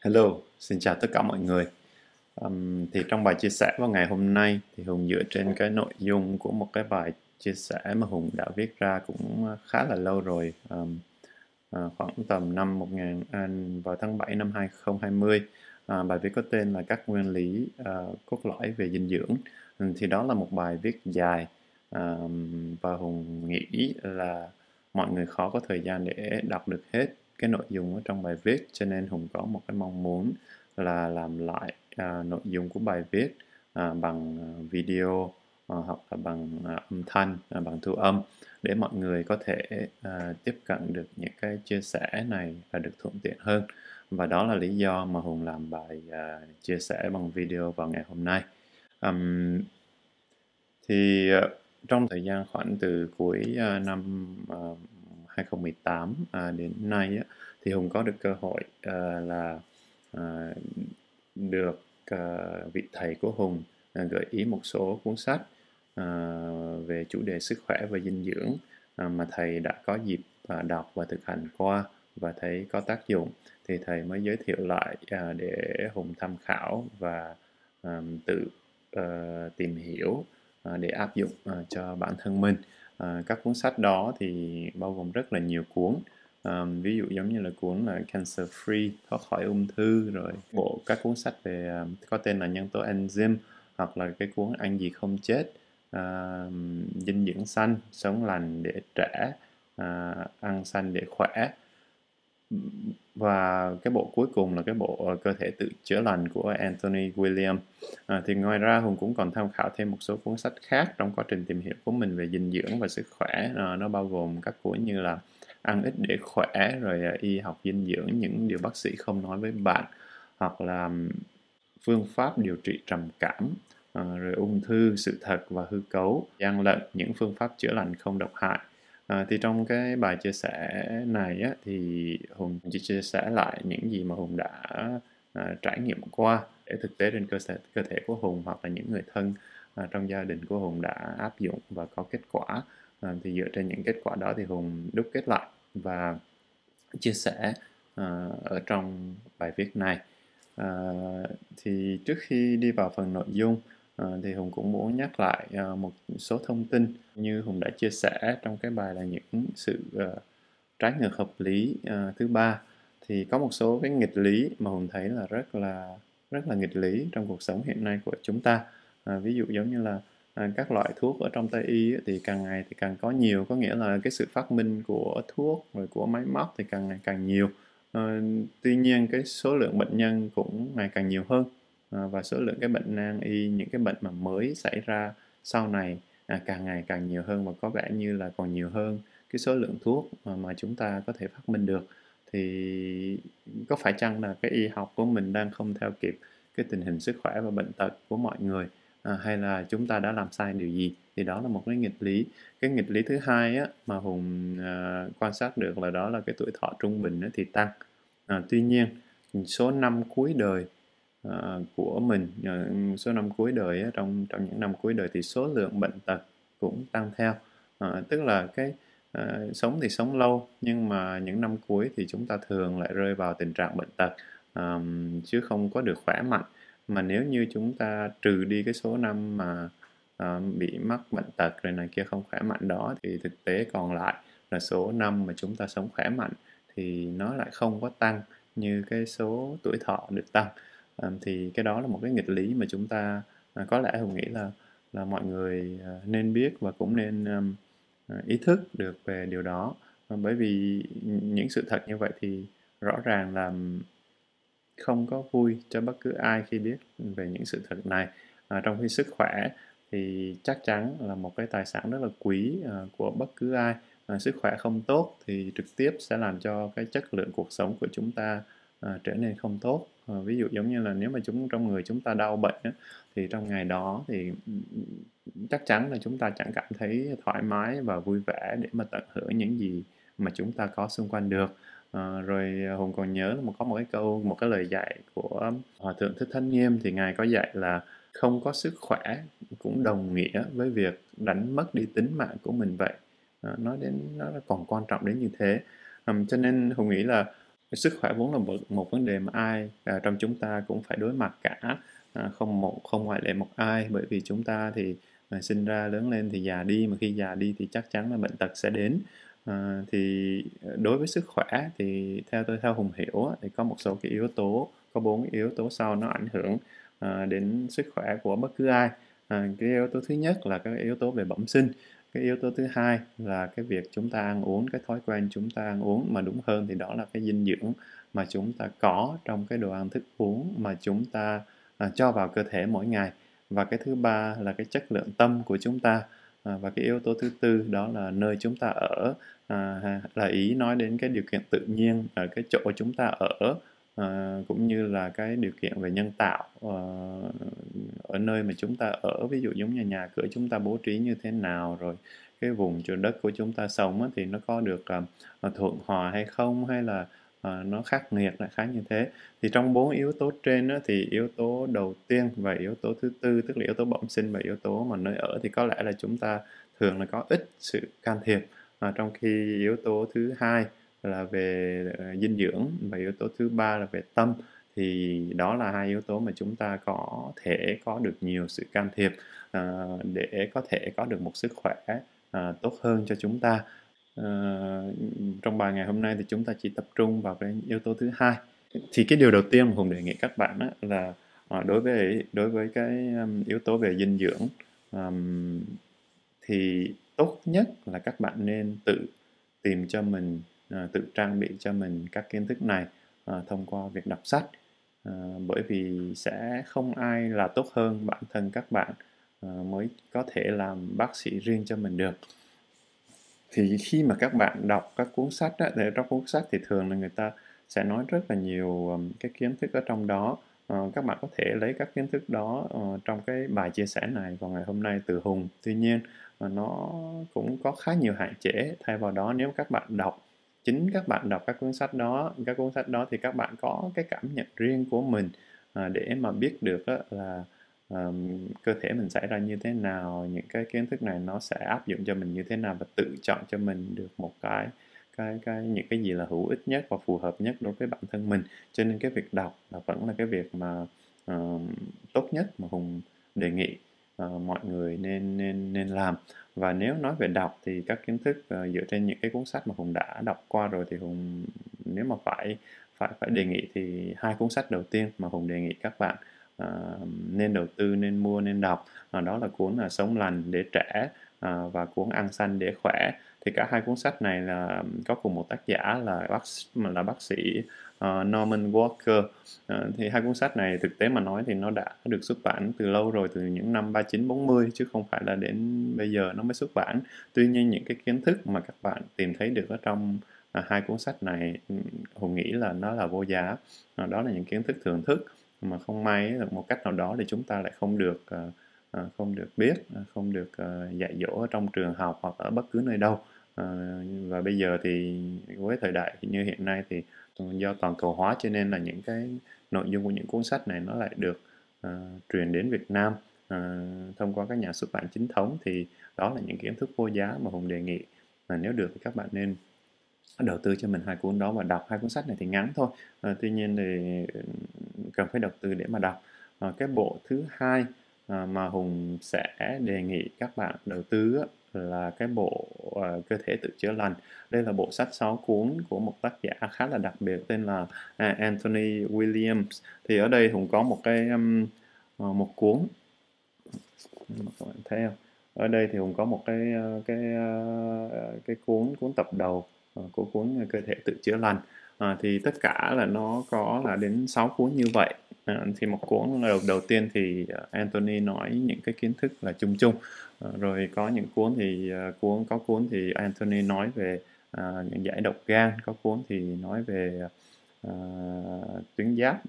Hello, xin chào tất cả mọi người. Um, thì trong bài chia sẻ vào ngày hôm nay thì Hùng dựa trên cái nội dung của một cái bài chia sẻ mà Hùng đã viết ra cũng khá là lâu rồi, um, uh, khoảng tầm năm 1000 à, vào tháng 7 năm 2020. À, bài viết có tên là các nguyên lý uh, cốt lõi về dinh dưỡng. Um, thì đó là một bài viết dài um, và Hùng nghĩ là mọi người khó có thời gian để đọc được hết cái nội dung ở trong bài viết cho nên hùng có một cái mong muốn là làm lại à, nội dung của bài viết à, bằng à, video à, hoặc là bằng à, âm thanh à, bằng thu âm để mọi người có thể à, tiếp cận được những cái chia sẻ này và được thuận tiện hơn. Và đó là lý do mà hùng làm bài à, chia sẻ bằng video vào ngày hôm nay. Um, thì uh, trong thời gian khoảng từ cuối uh, năm uh, 2018 à, đến nay á, thì Hùng có được cơ hội à, là à, được à, vị thầy của Hùng à, gợi ý một số cuốn sách à, về chủ đề sức khỏe và dinh dưỡng à, mà thầy đã có dịp à, đọc và thực hành qua và thấy có tác dụng. Thì thầy mới giới thiệu lại à, để Hùng tham khảo và à, tự à, tìm hiểu à, để áp dụng à, cho bản thân mình à, các cuốn sách đó thì bao gồm rất là nhiều cuốn. À, ví dụ giống như là cuốn là Cancer Free thoát khỏi ung thư rồi bộ các cuốn sách về ờ, có tên là nhân tố enzyme hoặc là cái cuốn ăn gì không chết à, dinh dưỡng xanh sống lành để trẻ à, ăn xanh để khỏe và cái bộ cuối cùng là cái bộ ờ, cơ thể tự chữa lành của Anthony William à, thì ngoài ra hùng cũng còn tham khảo thêm một số cuốn sách khác trong quá trình tìm hiểu của mình về dinh dưỡng và sức khỏe. À, nó bao gồm các cuốn như là ăn ít để khỏe rồi à, y học dinh dưỡng những điều bác sĩ không nói với bạn hoặc là phương pháp điều trị trầm cảm à, rồi ung thư sự thật và hư cấu gian lận những phương pháp chữa lành không độc hại. À, thì trong cái bài chia sẻ này á, thì Hùng chỉ chia sẻ lại những gì mà Hùng đã à, trải nghiệm qua để thực tế trên cơ thể cơ thể của Hùng hoặc là những người thân à, trong gia đình của Hùng đã áp dụng và có kết quả. À, thì dựa trên những kết quả đó thì Hùng đúc kết lại và chia sẻ à, ở trong bài viết này. À, thì trước khi đi vào phần nội dung à, thì Hùng cũng muốn nhắc lại à, một số thông tin như Hùng đã chia sẻ trong cái bài là những sự ờ, trái ngược hợp lý thứ ba. Thì có một số cái nghịch lý mà Hùng thấy là rất là rất là nghịch lý trong cuộc sống hiện nay của chúng ta. À, ví dụ giống như là à, các loại thuốc ở trong tây y ấy, thì càng ngày thì càng có nhiều có nghĩa là cái sự phát minh của thuốc rồi của máy móc thì càng ngày càng nhiều. À, tuy nhiên cái số lượng bệnh nhân cũng ngày càng nhiều hơn à, và số lượng cái bệnh nan y những cái bệnh mà mới xảy ra sau này à, càng ngày càng nhiều hơn và có vẻ như là còn nhiều hơn cái số lượng thuốc mà, mà chúng ta có thể phát minh được. Thì có phải chăng là cái y học của mình đang không theo kịp cái tình hình sức khỏe và bệnh tật của mọi người? À, hay là chúng ta đã làm sai điều gì? Thì đó là một cái nghịch lý. Cái nghịch lý thứ hai á, mà hùng à, quan sát được là đó là cái tuổi thọ trung bình á, thì tăng. À, tuy nhiên số năm cuối đời uh, của mình. Uh, số năm cuối đời trong trong những năm cuối đời thì số lượng bệnh tật cũng tăng theo. Uh, tức là cái uh, sống thì sống lâu nhưng mà những năm cuối thì chúng ta thường lại rơi vào tình trạng bệnh tật um, chứ không có được khỏe mạnh. Mà nếu như chúng ta trừ đi cái số năm mà uh, bị mắc bệnh tật rồi này kia không khỏe mạnh đó thì thực tế còn lại là số năm mà chúng ta sống khỏe mạnh thì nó lại không có tăng như cái số tuổi thọ được tăng thì cái đó là một cái nghịch lý mà chúng ta à, có lẽ hùng nghĩ là là mọi người à, nên biết và cũng nên à, ý thức được về điều đó. Bởi vì những sự thật như vậy thì rõ ràng là không có vui cho bất cứ ai khi biết về những sự thật này. À, trong khi sức khỏe thì chắc chắn là một cái tài sản rất là quý à, của bất cứ ai. À, sức khỏe không tốt thì trực tiếp sẽ làm cho cái chất lượng cuộc sống của chúng ta à, trở nên không tốt. À, ví dụ giống như là nếu mà chúng trong người chúng ta đau bệnh á, thì trong ngày đó thì chắc chắn là chúng ta chẳng cảm thấy thoải mái và vui vẻ để mà tận hưởng những gì mà chúng ta có xung quanh được. Ờ, à, rồi hùng còn nhớ là có một cái câu một cái lời dạy của hòa thượng thích thanh nghiêm thì ngài có dạy là không có sức khỏe cũng đồng nghĩa với việc đánh mất đi tính mạng của mình vậy. À, nói đến nó còn quan trọng đến như thế. À, cho nên hùng nghĩ là sức khỏe vốn là một, một vấn đề mà ai à, trong chúng ta cũng phải đối mặt cả à, không một không ngoại lệ một ai. Bởi vì chúng ta thì à, sinh ra lớn lên thì già đi mà khi già đi thì chắc chắn là bệnh tật sẽ đến. À, thì đối với sức khỏe thì theo tôi theo hùng hiểu thì có một số cái yếu tố có bốn yếu tố sau nó ảnh hưởng à, đến sức khỏe của bất cứ ai. À, cái yếu tố thứ nhất là các yếu tố về bẩm sinh cái yếu tố thứ hai là cái việc chúng ta ăn uống cái thói quen chúng ta ăn uống mà đúng hơn thì đó là cái dinh dưỡng mà chúng ta có trong cái đồ ăn thức uống mà chúng ta à, cho vào cơ thể mỗi ngày. Và cái thứ ba là cái chất lượng tâm của chúng ta. À, và cái yếu tố thứ tư đó là nơi chúng ta ở. À, là ý nói đến cái điều kiện tự nhiên ở cái chỗ chúng ta ở à, cũng như là cái điều kiện về nhân tạo à, ở nơi mà chúng ta ở ví dụ giống như nhà cửa chúng ta bố trí như thế nào rồi cái vùng chỗ đất của chúng ta sống á, thì nó có được ờ, thuận hòa hay không hay là nó khắc nghiệt là khá như thế. Thì trong bốn yếu tố trên á, thì yếu tố đầu tiên và yếu tố thứ tư tức là yếu tố bẩm sinh và yếu tố mà nơi ở thì có lẽ là chúng ta thường là có ít sự can thiệp trong khi yếu tố thứ hai là về ờ, dinh dưỡng và yếu tố thứ ba là về tâm. Thì đó là hai yếu tố mà chúng ta có thể có được nhiều sự can thiệp à, để có thể có được một sức khỏe à, tốt hơn cho chúng ta. À, trong bài ngày hôm nay thì chúng ta chỉ tập trung vào cái yếu tố thứ hai. Thì cái điều đầu tiên mà hùng đề nghị các bạn á, là à, đối với đối với cái um, yếu tố về dinh dưỡng um, thì tốt nhất là các bạn nên tự tìm cho mình À, tự trang bị cho mình các kiến thức này à, thông qua việc đọc sách. À, bởi vì sẽ không ai là tốt hơn bản thân các bạn à, mới có thể làm bác sĩ riêng cho mình được. Thì khi mà các bạn đọc các cuốn sách á, để trong cuốn sách thì thường là người ta sẽ nói rất là nhiều um, cái kiến thức ở trong đó. Uh, các bạn có thể lấy các kiến thức đó uh, trong cái bài chia sẻ này vào ngày hôm nay từ hùng. Tuy nhiên uh, nó cũng có khá nhiều hạn chế thay vào đó nếu các bạn đọc chính các bạn đọc các cuốn sách đó các cuốn sách đó thì các bạn có cái cảm nhận riêng của mình à, để mà biết được á, là um, cơ thể mình xảy ra như thế nào những cái kiến thức này nó sẽ áp dụng cho mình như thế nào và tự chọn cho mình được một cái cái cái những cái gì là hữu ích nhất và phù hợp nhất đối với bản thân mình. Cho nên cái việc đọc là vẫn là cái việc mà uh, tốt nhất mà hùng đề nghị uh, mọi người nên nên nên làm. Và nếu nói về đọc thì các kiến thức uh, dựa trên những cái cuốn sách mà hùng đã đọc qua rồi thì hùng nếu mà phải phải phải đề nghị thì hai cuốn sách đầu tiên mà hùng đề nghị các bạn uh, nên đầu tư nên mua nên đọc uh, đó là cuốn là sống lành để trẻ uh, và cuốn ăn xanh để khỏe. Thì cả hai cuốn sách này là có cùng một tác giả là bác là bác sĩ uh, Norman Walker. Uh, thì hai cuốn sách này thực tế mà nói thì nó đã được xuất bản từ lâu rồi từ những năm 39 40 chứ không phải là đến bây giờ nó mới xuất bản. Tuy nhiên những cái kiến thức mà các bạn tìm thấy được ở trong uh, hai cuốn sách này ừ, hùng nghĩ là nó là vô giá. Uh, đó là những kiến thức thưởng thức mà không may là một cách nào đó thì chúng ta lại không được uh, không được biết không được dạy dỗ ở trong trường học hoặc ở bất cứ nơi đâu. Và bây giờ thì với thời đại như hiện nay thì do toàn cầu hóa cho nên là những cái nội dung của những cuốn sách này nó lại được uh, truyền đến Việt Nam uh, thông qua các nhà xuất bản chính thống thì đó là những kiến thức vô giá mà hùng đề nghị. Là nếu được thì các bạn nên đầu tư cho mình hai cuốn đó và đọc. Hai cuốn sách này thì ngắn thôi à, tuy nhiên thì ừ, cần phải đầu tư để mà đọc. À, cái bộ thứ hai à, mà hùng sẽ đề nghị các bạn đầu tư á, là cái bộ uh, cơ thể tự chữa lành. Đây là bộ sách 6 cuốn của một tác giả khá là đặc biệt tên là uh, Anthony Williams. Thì ở đây cũng có một cái um, uh, một cuốn. Các bạn thấy không? Ở đây thì cũng có một cái ờ, cái cái cuốn cuốn tập đầu của cuốn cơ thể tự chữa lành à, thì tất cả là nó có là đến 6 cuốn như vậy. À, thì một cuốn đầu đầu tiên thì ờ, Anthony nói những cái kiến thức là chung chung. À, rồi có những cuốn thì cuốn có cuốn thì Anthony nói về à, những giải độc gan có cuốn thì nói về à, tuyến giáp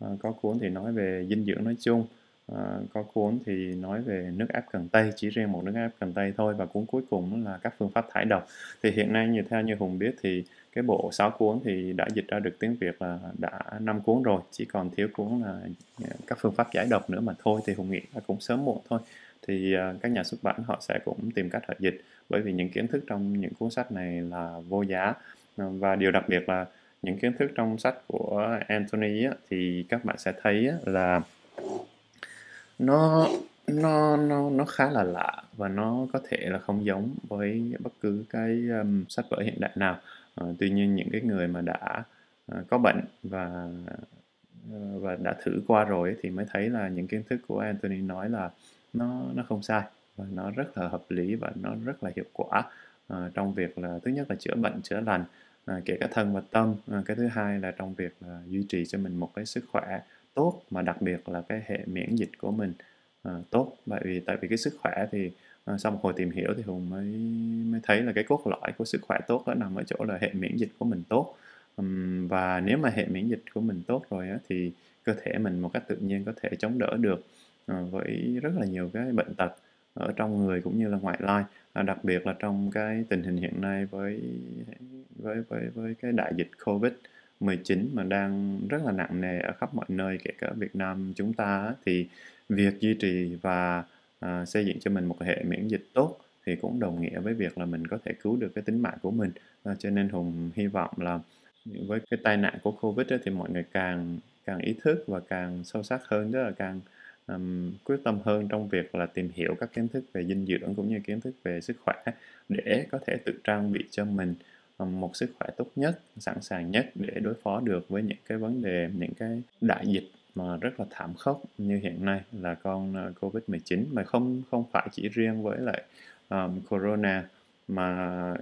à, có cuốn thì nói về dinh dưỡng nói chung À, có cuốn thì nói về nước ép cần tây chỉ riêng một nước ép cần tây thôi và cuốn cuối cùng là các phương pháp thải độc. Thì hiện nay như theo như hùng biết thì cái bộ 6 cuốn thì đã dịch ra được tiếng Việt là đã 5 cuốn rồi chỉ còn thiếu cuốn là à, các phương pháp giải độc nữa mà thôi thì Hùng nghĩ là cũng sớm muộn thôi. Thì à, các nhà xuất bản họ sẽ cũng tìm cách họ dịch bởi vì những kiến thức trong những cuốn sách này là vô giá. À, và điều đặc biệt là những kiến thức trong sách của Anthony á, thì các bạn sẽ thấy á, là nó nó nó nó khá là lạ và nó có thể là không giống với bất cứ cái um, sách vở hiện đại nào. Ờ, tuy nhiên những cái người mà đã ờ, có bệnh và ờ, và đã thử qua rồi thì mới thấy là những kiến thức của Anthony nói là nó nó không sai và nó rất là hợp lý và nó rất là hiệu quả. Trong việc là thứ nhất là chữa bệnh, chữa lành kể cả thân và tâm. Cái thứ hai là trong việc là duy trì cho mình một cái sức khỏe tốt, mà đặc biệt là cái hệ miễn dịch của mình tốt. Bởi vì, tại vì cái sức khỏe thì à, sau một hồi tìm hiểu thì hùng mới mới thấy là cái cốt lõi của sức khỏe tốt đó nằm ở chỗ là hệ miễn dịch của mình tốt. Um, và nếu mà hệ miễn dịch của mình tốt rồi á, thì cơ thể mình một cách tự nhiên có thể chống đỡ được à, với rất là nhiều cái bệnh tật ở trong người cũng như là ngoại lai. À, đặc biệt là trong cái tình hình hiện nay với với với với cái đại dịch covid 19 mà đang rất là nặng nề ở khắp mọi nơi kể cả Việt Nam chúng ta thì việc duy trì và Ờ, xây dựng cho mình một hệ miễn dịch tốt thì cũng đồng nghĩa với việc là mình có thể cứu được cái tính mạng của mình. À, cho nên hùng hy vọng là với cái tai nạn của covid ấy, thì mọi người càng càng ý thức và càng sâu sắc hơn tức là càng um, quyết tâm hơn trong việc là tìm hiểu các kiến thức về dinh dưỡng cũng như kiến thức về sức khỏe để có thể tự trang bị cho mình một sức khỏe tốt nhất sẵn sàng nhất để đối phó được với những cái vấn đề những cái đại dịch mà rất là thảm khốc như hiện nay là con ờ, Covid-19 mà không không phải chỉ riêng với lại um, corona mà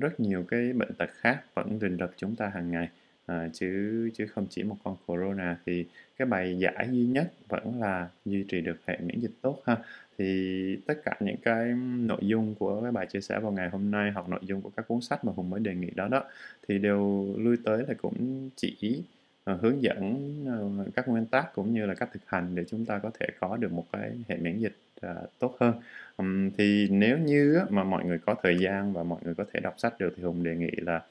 rất nhiều cái bệnh tật khác vẫn rình rập chúng ta hàng ngày. À, chứ chứ không chỉ một con corona thì cái bài giải duy nhất vẫn là duy trì được hệ miễn dịch tốt ha. Thì tất cả những cái nội dung của cái bài chia sẻ vào ngày hôm nay hoặc nội dung của các cuốn sách mà hùng mới đề nghị đó đó thì đều lui tới là cũng chỉ Ờ, hướng dẫn ờ, các nguyên tắc cũng như là cách thực hành để chúng ta có thể có được một cái hệ miễn dịch ờ, tốt hơn. Um, thì nếu như mà mọi người có thời gian và mọi người có thể đọc sách được thì hùng đề nghị là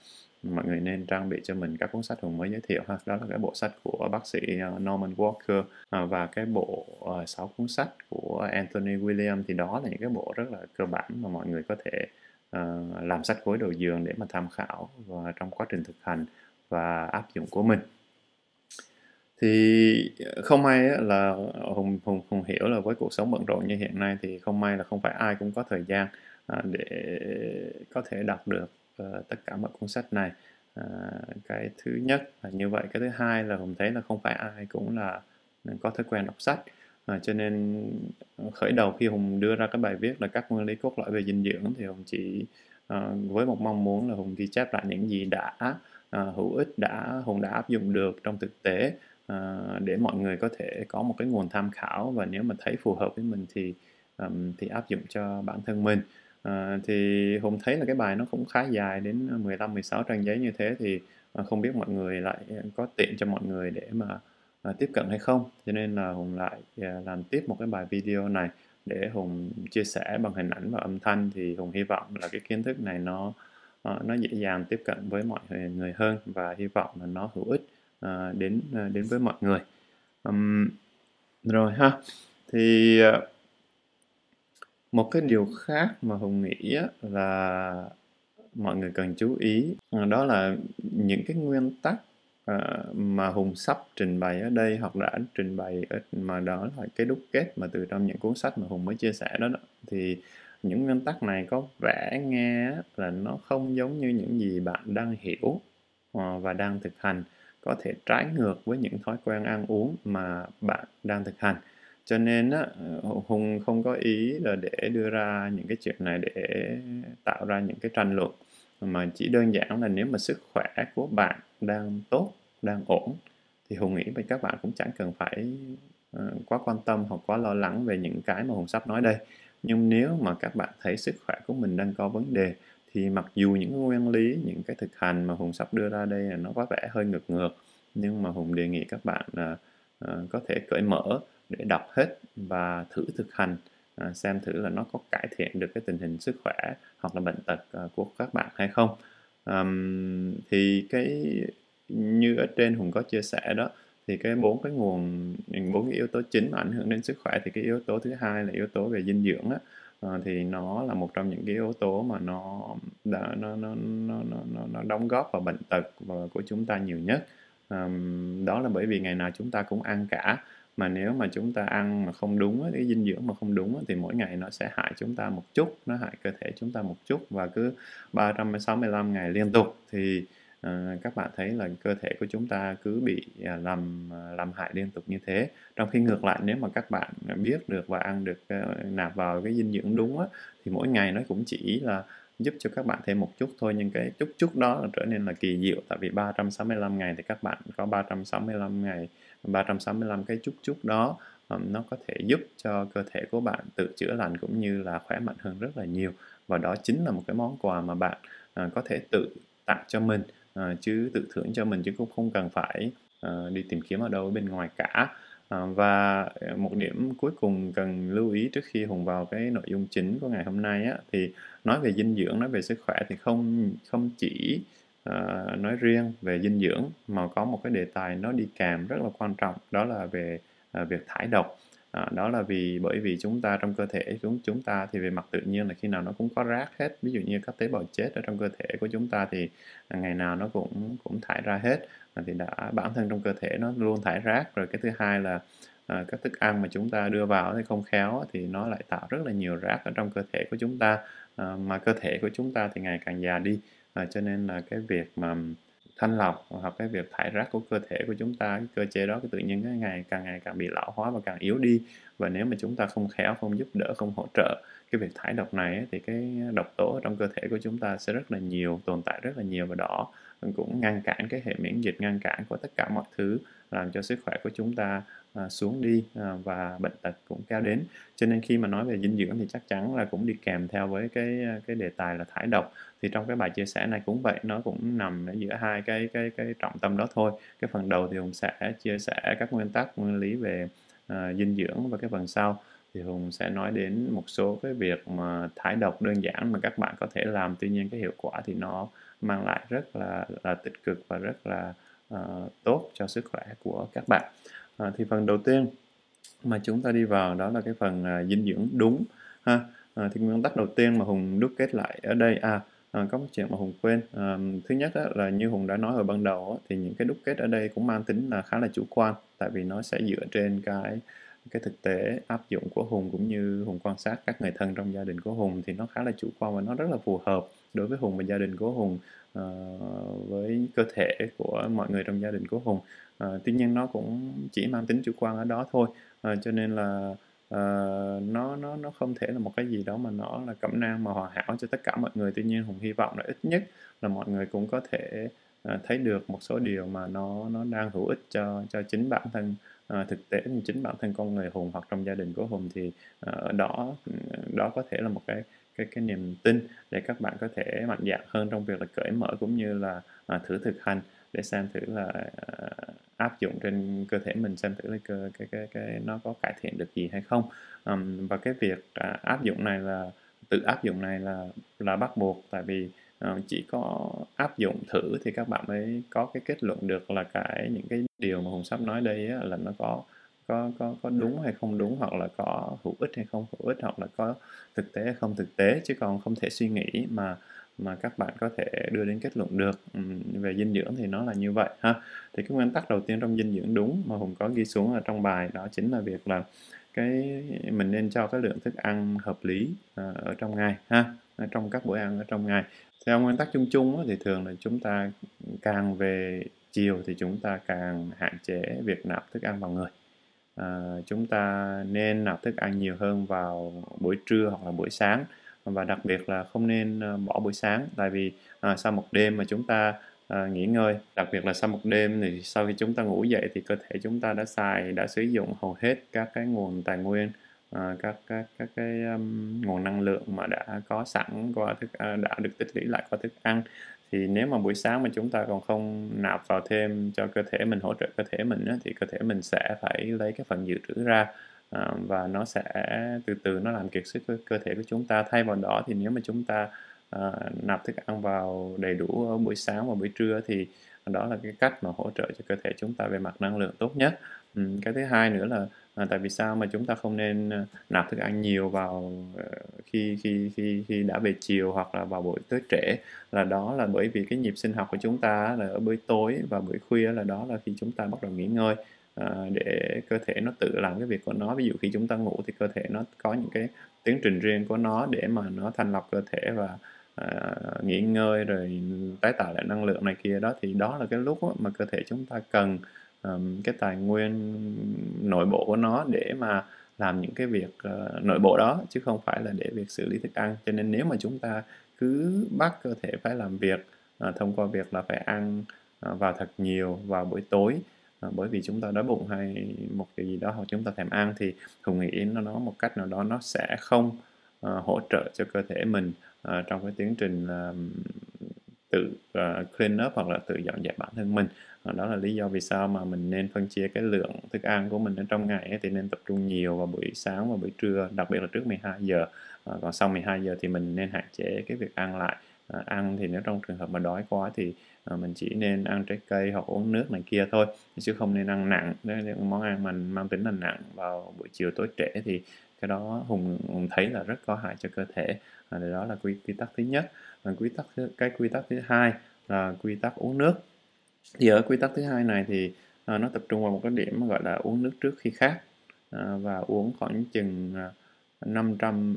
mọi người nên trang bị cho mình các cuốn sách hùng mới giới thiệu ha. Đó là cái bộ sách của bác sĩ Norman Walker và cái bộ sáu 6 cuốn sách của Anthony William thì đó là những cái bộ rất là cơ bản mà mọi người có thể làm sách gối đầu giường để mà tham khảo và trong quá trình thực hành và áp dụng của mình thì ờ, không may là ờ, hùng hùng hùng hiểu là với cuộc sống bận rộn như hiện nay thì không may là không phải ai cũng có thời gian à, để có thể đọc được ờ, tất cả mọi cuốn sách này. À, cái thứ nhất là như vậy, cái thứ hai là hùng thấy là không phải ai cũng là có thói quen đọc sách. À, cho nên khởi đầu khi hùng đưa ra cái bài viết là các nguyên lý cốt lõi về dinh dưỡng thì hùng chỉ với một mong muốn là hùng ghi chép lại những gì đã hữu ích đã, hùng đã áp dụng được trong thực tế uh, để mọi người có thể có một cái nguồn tham khảo và nếu mà thấy phù hợp với mình thì um, thì áp dụng cho bản thân mình. Uh, thì Hùng thấy là cái bài nó cũng khá dài đến 15 16 trang giấy như thế thì uh, không biết mọi người lại có tiện cho mọi người để mà uh, tiếp cận hay không. Cho nên là Hùng lại uh, làm tiếp một cái bài video này để Hùng chia sẻ bằng hình ảnh và âm thanh. Thì Hùng hy vọng là cái kiến thức này nó nó dễ dàng tiếp cận với mọi người hơn và hy vọng là nó hữu ích à, đến à, đến với mọi người. Um, rồi ha. Thì ờ, một cái điều khác mà hùng nghĩ là mọi người cần chú ý đó là những cái nguyên tắc mà hùng sắp trình bày ở đây hoặc đã trình bày ở, mà đó là cái đúc kết mà từ trong những cuốn sách mà hùng mới chia sẻ đó, đó thì những nguyên tắc này có vẻ nghe là nó không giống như những gì bạn đang hiểu và đang thực hành có thể trái ngược với những thói quen ăn uống mà bạn đang thực hành. Cho nên á ờ, hùng không có ý là để đưa ra những cái chuyện này để tạo ra những cái tranh luận, mà chỉ đơn giản là nếu mà sức khỏe của bạn đang tốt, đang ổn, thì hùng nghĩ là các bạn cũng chẳng cần phải ờ, quá quan tâm hoặc quá lo lắng về những cái mà hùng sắp nói đây. Nhưng nếu mà các bạn thấy sức khỏe của mình đang có vấn đề thì mặc dù những nguyên lý những cái thực hành mà hùng sắp đưa ra đây là nó có vẻ hơi ngược ngược nhưng mà hùng đề nghị các bạn là uh, có thể cởi mở để đọc hết và thử thực hành à, xem thử là nó có cải thiện được cái tình hình sức khỏe hoặc là bệnh tật à, của các bạn hay không. Um, thì cái như ở trên hùng có chia sẻ đó thì cái bốn cái nguồn bốn cái yếu tố chính mà ảnh hưởng đến sức khỏe thì cái yếu tố thứ hai là yếu tố về dinh dưỡng á. Ờ, thì nó là một trong những cái yếu tố mà nó đã, nó, nó, nó, nó, nó đóng góp vào bệnh tật của chúng ta nhiều nhất. Um, đó là bởi vì ngày nào chúng ta cũng ăn cả mà nếu mà chúng ta ăn mà không đúng cái dinh dưỡng mà không đúng thì mỗi ngày nó sẽ hại chúng ta một chút nó hại cơ thể chúng ta một chút và cứ 365 ngày liên tục. Thì Ờ, các bạn thấy là cơ thể của chúng ta cứ bị à, làm à, làm hại liên tục như thế. Trong khi ngược lại nếu mà các bạn biết được và ăn được ờ, nạp vào cái dinh dưỡng đúng á, thì mỗi ngày nó cũng chỉ là giúp cho các bạn thêm một chút thôi. Nhưng cái chút chút đó là trở nên là kỳ diệu. Tại vì 365 ngày thì các bạn có 365 ngày 365 cái chút chút đó um, nó có thể giúp cho cơ thể của bạn tự chữa lành cũng như là khỏe mạnh hơn rất là nhiều. Và đó chính là một cái món quà mà bạn uh, có thể tự tặng cho mình à, chứ tự thưởng cho mình chứ cũng không cần phải à, đi tìm kiếm ở đâu bên ngoài cả. À, và một điểm cuối cùng cần lưu ý trước khi hùng vào cái nội dung chính của ngày hôm nay á, thì nói về dinh dưỡng nói về sức khỏe thì không không chỉ à, nói riêng về dinh dưỡng mà có một cái đề tài nó đi kèm rất là quan trọng đó là về à, việc thải độc. À, đó là vì bởi vì chúng ta trong cơ thể chúng chúng ta thì về mặt tự nhiên là khi nào nó cũng có rác hết. Ví dụ như các tế bào chết ở trong cơ thể của chúng ta thì à, ngày nào nó cũng cũng thải ra hết. À, thì đã bản thân trong cơ thể nó luôn thải rác. Rồi cái thứ hai là à, các thức ăn mà chúng ta đưa vào thì không khéo thì nó lại tạo rất là nhiều rác ở trong cơ thể của chúng ta. À, mà cơ thể của chúng ta thì ngày càng già đi. À, cho nên là cái việc mà thanh lọc hoặc cái việc thải rác của cơ thể của chúng ta cái cơ chế đó cái tự nhiên cái ngày càng ngày càng bị lão hóa và càng yếu đi. Và nếu mà chúng ta không khéo không giúp đỡ không hỗ trợ cái việc thải độc này thì cái độc tố trong cơ thể của chúng ta sẽ rất là nhiều tồn tại rất là nhiều và đó cũng ngăn cản cái hệ miễn dịch ngăn cản của tất cả mọi thứ làm cho sức khỏe của chúng ta à, xuống đi à, và bệnh tật cũng kéo đến. Cho nên khi mà nói về dinh dưỡng thì chắc chắn là cũng đi kèm theo với cái à, cái đề tài là thải độc thì trong cái bài chia sẻ này cũng vậy nó cũng nằm ở giữa hai cái cái cái trọng tâm đó thôi. Cái phần đầu thì hùng sẽ chia sẻ các nguyên tắc nguyên lý về uh, dinh dưỡng và cái phần sau. Thì hùng sẽ nói đến một số cái việc mà thải độc đơn giản mà các bạn có thể làm. Tuy nhiên cái hiệu quả thì nó mang lại rất là là tích cực và rất là uh, tốt cho sức khỏe của các bạn. Uh, thì phần đầu tiên mà chúng ta đi vào đó là cái phần uh, dinh dưỡng đúng ha. Uh, thì nguyên tắc đầu tiên mà hùng đúc kết lại ở đây à À, có một chuyện mà Hùng quên. À, thứ nhất á, là như Hùng đã nói ở ban đầu á, thì những cái đúc kết ở đây cũng mang tính là khá là chủ quan tại vì nó sẽ dựa trên cái cái thực tế áp dụng của Hùng cũng như Hùng quan sát các người thân trong gia đình của Hùng thì nó khá là chủ quan và nó rất là phù hợp đối với Hùng và gia đình của Hùng à, với cơ thể của mọi người trong gia đình của Hùng. à, tuy nhiên nó cũng chỉ mang tính chủ quan ở đó thôi. à, cho nên là uh, nó nó nó không thể là một cái gì đó mà nó là cẩm nang mà hoàn hảo cho tất cả mọi người. Tuy nhiên hùng hy vọng là ít nhất là mọi người cũng có thể uh, thấy được một số điều mà nó nó đang hữu ích cho cho chính bản thân uh, thực tế chính bản thân con người hùng hoặc trong gia đình của hùng thì uh, ở đó đó có thể là một cái cái cái niềm tin để các bạn có thể mạnh dạn hơn trong việc là cởi mở cũng như là uh, thử thực hành để xem thử là uh, áp dụng trên cơ thể mình xem thử là cái cái cái cái nó có cải thiện được gì hay không. Um, và cái việc uh, áp dụng này là tự áp dụng này là là bắt buộc tại vì uh, chỉ có áp dụng thử thì các bạn mới có cái kết luận được là cái những cái điều mà hùng sắp nói đây á, là nó có có có có đúng hay không đúng hoặc là có hữu ích hay không hữu ích hoặc là có thực tế hay không thực tế chứ còn không thể suy nghĩ mà mà các bạn có thể đưa đến kết luận được. Về dinh dưỡng thì nó là như vậy ha. Thì cái nguyên tắc đầu tiên trong dinh dưỡng đúng mà hùng có ghi xuống ở trong bài đó chính là việc là cái mình nên cho cái lượng thức ăn hợp lý à, ở trong ngày ha ở trong các bữa ăn ở trong ngày. Theo nguyên tắc chung chung thì thường là chúng ta càng về chiều thì chúng ta càng hạn chế việc nạp thức ăn vào người. À, chúng ta nên nạp thức ăn nhiều hơn vào buổi trưa hoặc là buổi sáng và đặc biệt là không nên ờ, bỏ buổi sáng. Tại vì à, sau một đêm mà chúng ta à, nghỉ ngơi đặc biệt là sau một đêm thì sau khi chúng ta ngủ dậy thì cơ thể chúng ta đã xài đã sử dụng hầu hết các cái nguồn tài nguyên à, các các các cái um, nguồn năng lượng mà đã có sẵn qua thức à, đã được tích lũy lại qua thức ăn. Thì nếu mà buổi sáng mà chúng ta còn không nạp vào thêm cho cơ thể mình hỗ trợ cơ thể mình á, thì cơ thể mình sẽ phải lấy cái phần dự trữ ra à, và nó sẽ từ từ nó làm kiệt sức cơ, thể của chúng ta. Thay vào đó thì nếu mà chúng ta à, nạp thức ăn vào đầy đủ ở buổi sáng và buổi trưa thì đó là cái cách mà hỗ trợ cho cơ thể chúng ta về mặt năng lượng tốt nhất. Ừm, cái thứ hai nữa là, à, tại vì sao mà chúng ta không nên, nạp thức ăn nhiều vào, khi khi khi khi đã về chiều hoặc là vào buổi tối trễ, là đó là bởi vì cái nhịp sinh học của chúng ta là ở buổi tối và buổi khuya là đó là khi chúng ta bắt đầu nghỉ ngơi, À, để cơ thể nó tự làm cái việc của nó. Ví dụ khi chúng ta ngủ thì cơ thể nó có những cái tiến trình riêng của nó để mà nó thanh lọc cơ thể và, uh, nghỉ ngơi rồi tái tạo lại năng lượng này kia đó, thì đó là cái lúc mà cơ thể chúng ta cần, um, cái tài nguyên nội bộ của nó để mà làm những cái việc, uh, nội bộ đó, chứ không phải là để việc xử lý thức ăn. Cho nên nếu mà chúng ta cứ bắt cơ thể phải làm việc, uh, thông qua việc là phải ăn, uh, vào thật nhiều vào buổi tối, à, bởi vì chúng ta đói bụng hay một điều gì đó hoặc chúng ta thèm ăn thì Hùng nghĩ nó nó một cách nào đó nó sẽ không, ờ, hỗ trợ cho cơ thể mình, ờ, trong cái tiến trình là, tự, uh, clean up hoặc là tự dọn dẹp bản thân mình. Đó là lý do vì sao mà mình nên phân chia cái lượng thức ăn của mình ở trong ngày ấy, thì nên tập trung nhiều vào buổi sáng và buổi trưa, đặc biệt là trước 12 giờ à, còn sau 12 giờ thì mình nên hạn chế cái việc ăn lại. Ờ, ăn thì nếu trong trường hợp mà đói quá thì, ờ, mình chỉ nên ăn trái cây hoặc uống nước này kia thôi, chứ không nên ăn nặng. Nếu những món ăn mà mang tính là nặng vào buổi chiều tối trễ thì cái đó Hùng Hùng thấy là rất có hại cho cơ thể. và đó là quy quy tắc thứ nhất. Và quy tắc thứ cái quy tắc thứ hai là quy tắc uống nước. Thì ở quy tắc thứ hai này thì, à, nó tập trung vào một cái điểm gọi là uống nước trước khi khát, à, và uống khoảng chừng, 500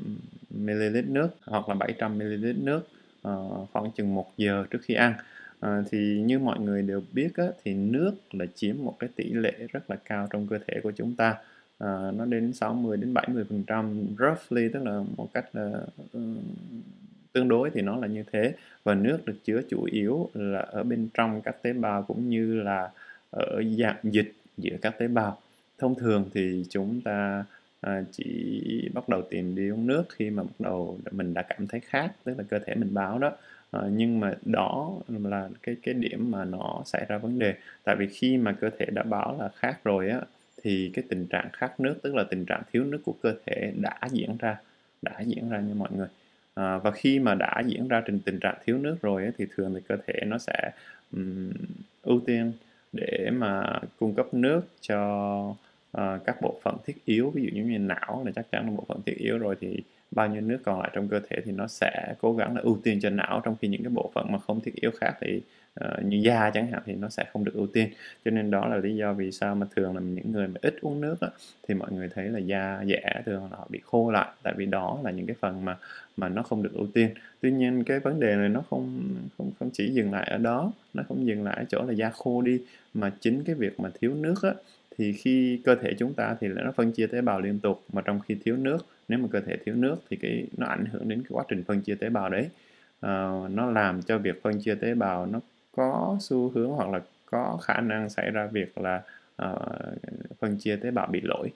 ml nước hoặc là 700 ml nước, ờ, khoảng chừng 1 giờ trước khi ăn. À, thì như mọi người đều biết á, thì nước là chiếm một cái tỷ lệ rất là cao trong cơ thể của chúng ta, à, nó đến 60-70% roughly, tức là một cách là, ừ, tương đối thì nó là như thế. Và nước được chứa chủ yếu là ở bên trong các tế bào cũng như là ở dạng dịch giữa các tế bào. Thông thường thì chúng ta, Ờ, à, chỉ bắt đầu tìm đi uống nước khi mà bắt đầu mình đã cảm thấy khát, tức là cơ thể mình báo đó. à, nhưng mà đó là cái cái điểm mà nó xảy ra vấn đề. Tại vì khi mà cơ thể đã báo là khát rồi á, thì cái tình trạng khát nước, tức là tình trạng thiếu nước của cơ thể đã diễn ra, đã diễn ra nha mọi người. à, và khi mà đã diễn ra trình tình trạng thiếu nước rồi á, thì thường thì cơ thể nó sẽ, um, ưu tiên để mà cung cấp nước cho, Ờ, các bộ phận thiết yếu, ví dụ như như não là chắc chắn là bộ phận thiết yếu rồi thì bao nhiêu nước còn lại trong cơ thể thì nó sẽ cố gắng là ưu tiên cho não, trong khi những cái bộ phận mà không thiết yếu khác thì, uh, như da chẳng hạn thì nó sẽ không được ưu tiên. Cho nên đó là lý do vì sao mà thường là những người mà ít uống nước á, thì mọi người thấy là da dẻ thường là họ bị khô lại, tại vì đó là những cái phần mà mà nó không được ưu tiên. Tuy nhiên cái vấn đề này nó không không không chỉ dừng lại ở đó, nó không dừng lại ở chỗ là da khô đi, mà chính cái việc mà thiếu nước á, thì khi cơ thể chúng ta thì nó phân chia tế bào liên tục, mà trong khi thiếu nước, nếu mà cơ thể thiếu nước thì cái nó ảnh hưởng đến cái quá trình phân chia tế bào đấy. Ờ, nó làm cho việc phân chia tế bào nó có xu hướng hoặc là có khả năng xảy ra việc là, uh, phân chia tế bào bị lỗi.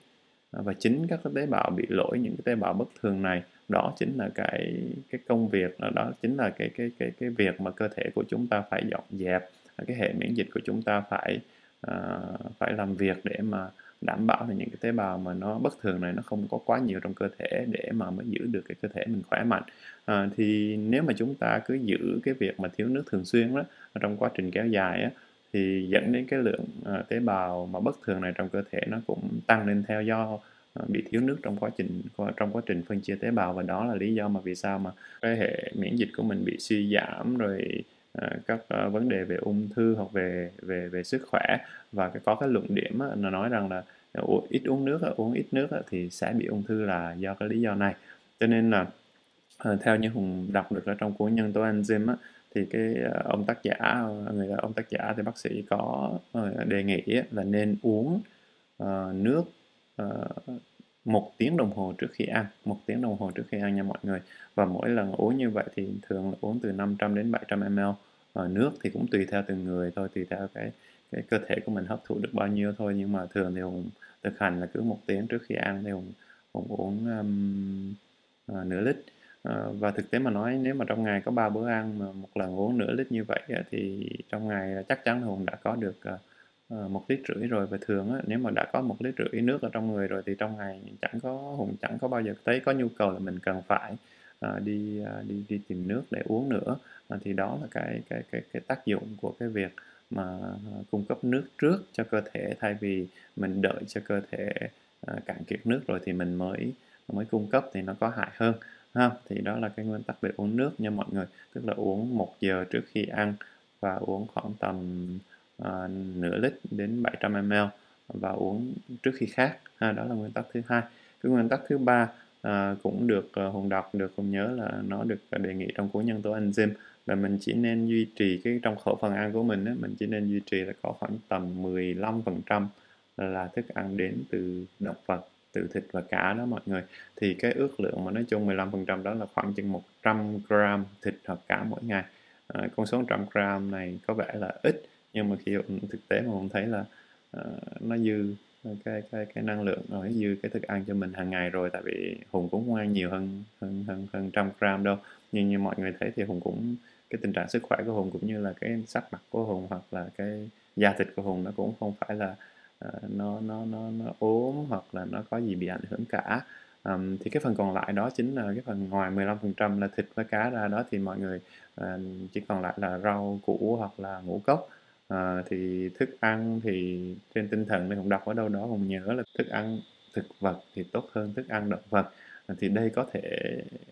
Ờ, và chính các cái tế bào bị lỗi, những cái tế bào bất thường này, đó chính là cái cái công việc, đó chính là cái cái cái cái việc mà cơ thể của chúng ta phải dọn dẹp, cái hệ miễn dịch của chúng ta phải, À, phải làm việc để mà đảm bảo là những cái tế bào mà nó bất thường này nó không có quá nhiều trong cơ thể để mà mới giữ được cái cơ thể mình khỏe mạnh. à, thì nếu mà chúng ta cứ giữ cái việc mà thiếu nước thường xuyên đó, trong quá trình kéo dài á, thì dẫn đến cái lượng, ờ, tế bào mà bất thường này trong cơ thể nó cũng tăng lên theo do, ờ, bị thiếu nước trong quá trình trong quá trình phân chia tế bào và đó là lý do mà vì sao mà cái hệ miễn dịch của mình bị suy giảm, rồi, À, các, à, vấn đề về ung thư hoặc về về về sức khỏe. Và cái có cái luận điểm nó là nói rằng là à, uống ít uống nước uống ít nước thì sẽ bị ung thư là do cái lý do này. Cho nên là, theo như Hùng đọc được ở trong cuốn Nhân tố enzyme á, thì cái, ông tác giả, người ông tác giả thì bác sĩ có, ờ, đề nghị là nên uống, ờ, nước, ờ, một tiếng đồng hồ trước khi ăn, một tiếng đồng hồ trước khi ăn nha mọi người. Và mỗi lần uống như vậy thì thường là uống từ 500 đến 700 ml, và nước thì cũng tùy theo từng người thôi, tùy theo cái cái cơ thể của mình hấp thụ được bao nhiêu thôi. Nhưng mà thường thì Hùng thực hành là cứ một tiếng trước khi ăn thì Hùng Hùng uống, um, ờ, nửa lít. Ờ, và thực tế mà nói nếu mà trong ngày có ba bữa ăn mà một lần uống nửa lít như vậy á, thì trong ngày chắc chắn là Hùng đã có được, uh, một lít rưỡi rồi. Và thường á, nếu mà đã có một lít rưỡi nước ở trong người rồi thì trong ngày chẳng có Hùng chẳng có bao giờ thấy có nhu cầu là mình cần phải, uh, đi, uh, đi đi tìm nước để uống nữa. Ờ, thì đó là cái cái cái cái tác dụng của cái việc, mà à, cung cấp nước trước cho cơ thể. Thay vì mình đợi cho cơ thể à, cạn kiệt nước rồi thì mình mới mới cung cấp thì nó có hại hơn ha? Thì đó là cái nguyên tắc về uống nước nha mọi người. Tức là uống một giờ trước khi ăn và uống khoảng tầm uh, nửa lít đến 700 ml và uống trước khi khác ha? Đó là nguyên tắc thứ hai. Cái nguyên tắc thứ ba uh, cũng được uh, hùng đọc được hùng nhớ là nó được đề nghị trong cuốn nhân tố enzyme là mình chỉ nên duy trì cái trong khẩu phần ăn của mình á, mình chỉ nên duy trì là có khoảng tầm 15% là thức ăn đến từ động vật từ thịt và cá đó mọi người. Thì cái ước lượng mà nói chung 15% đó là khoảng chừng 100 gram thịt hoặc cá mỗi ngày. À, con số 100 gram này có vẻ là ít nhưng mà khi thực tế mà mình thấy là uh, nó dư cái cái cái năng lượng rồi dư cái thức ăn cho mình hàng ngày rồi tại vì hùng cũng không ăn nhiều hơn hơn hơn hơn trăm gram đâu. Nhưng như mọi người thấy thì hùng cũng cái tình trạng sức khỏe của hùng cũng như là cái sắc mặt của hùng hoặc là cái da thịt của hùng nó cũng không phải là uh, nó nó nó nó ốm hoặc là nó có gì bị ảnh hưởng cả. Um, thì cái phần còn lại đó chính là cái phần ngoài 15% là thịt với cá ra đó thì mọi người uh, chỉ còn lại là rau củ hoặc là ngũ cốc. Uh, thì thức ăn thì trên tinh thần mình cũng đọc ở đâu đó cũng nhớ là thức ăn thực vật thì tốt hơn thức ăn động vật thì đây có thể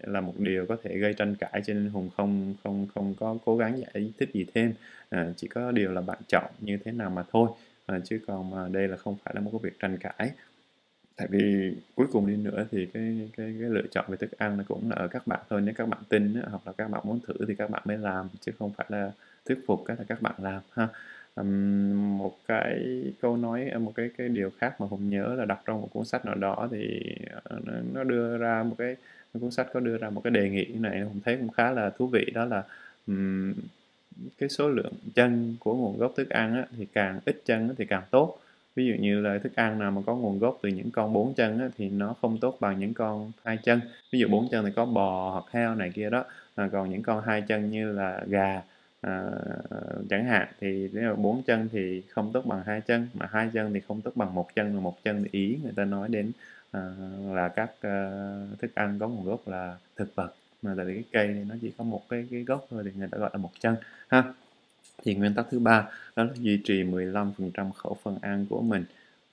là một điều có thể gây tranh cãi cho nên hùng không không không có cố gắng giải thích gì thêm. À, chỉ có điều là bạn chọn như thế nào mà thôi. À, chứ còn mà đây là không phải là một cái việc tranh cãi. Tại vì cuối cùng đi nữa thì cái cái cái lựa chọn về thức ăn nó cũng là ở các bạn thôi. Nếu các bạn tin hoặc là các bạn muốn thử thì các bạn mới làm chứ không phải là thuyết phục cái là các bạn làm ha um, một cái câu nói ờ, một cái cái điều khác mà hùng nhớ là đọc trong một cuốn sách nào đó thì ờ, nó, nó đưa ra một cái cuốn sách có đưa ra một cái đề nghị này hùng thấy cũng khá là thú vị. Đó là um, cái số lượng chân của nguồn gốc thức ăn á, thì càng ít chân thì càng tốt. Ví dụ như là thức ăn nào mà có nguồn gốc từ những con bốn chân á, thì nó không tốt bằng những con hai chân. Ví dụ bốn chân thì có bò hoặc heo này kia đó à, còn những con hai chân như là gà à, chẳng hạn thì nếu mà bốn chân thì không tốt bằng hai chân mà hai chân thì không tốt bằng một chân mà một chân thì ý người ta nói đến à, là các à, thức ăn có nguồn gốc là thực vật. Mà tại vì cái cây thì nó chỉ có một cái cái gốc thôi thì người ta gọi là một chân ha. Thì nguyên tắc thứ ba đó là duy trì 15% khẩu phần ăn của mình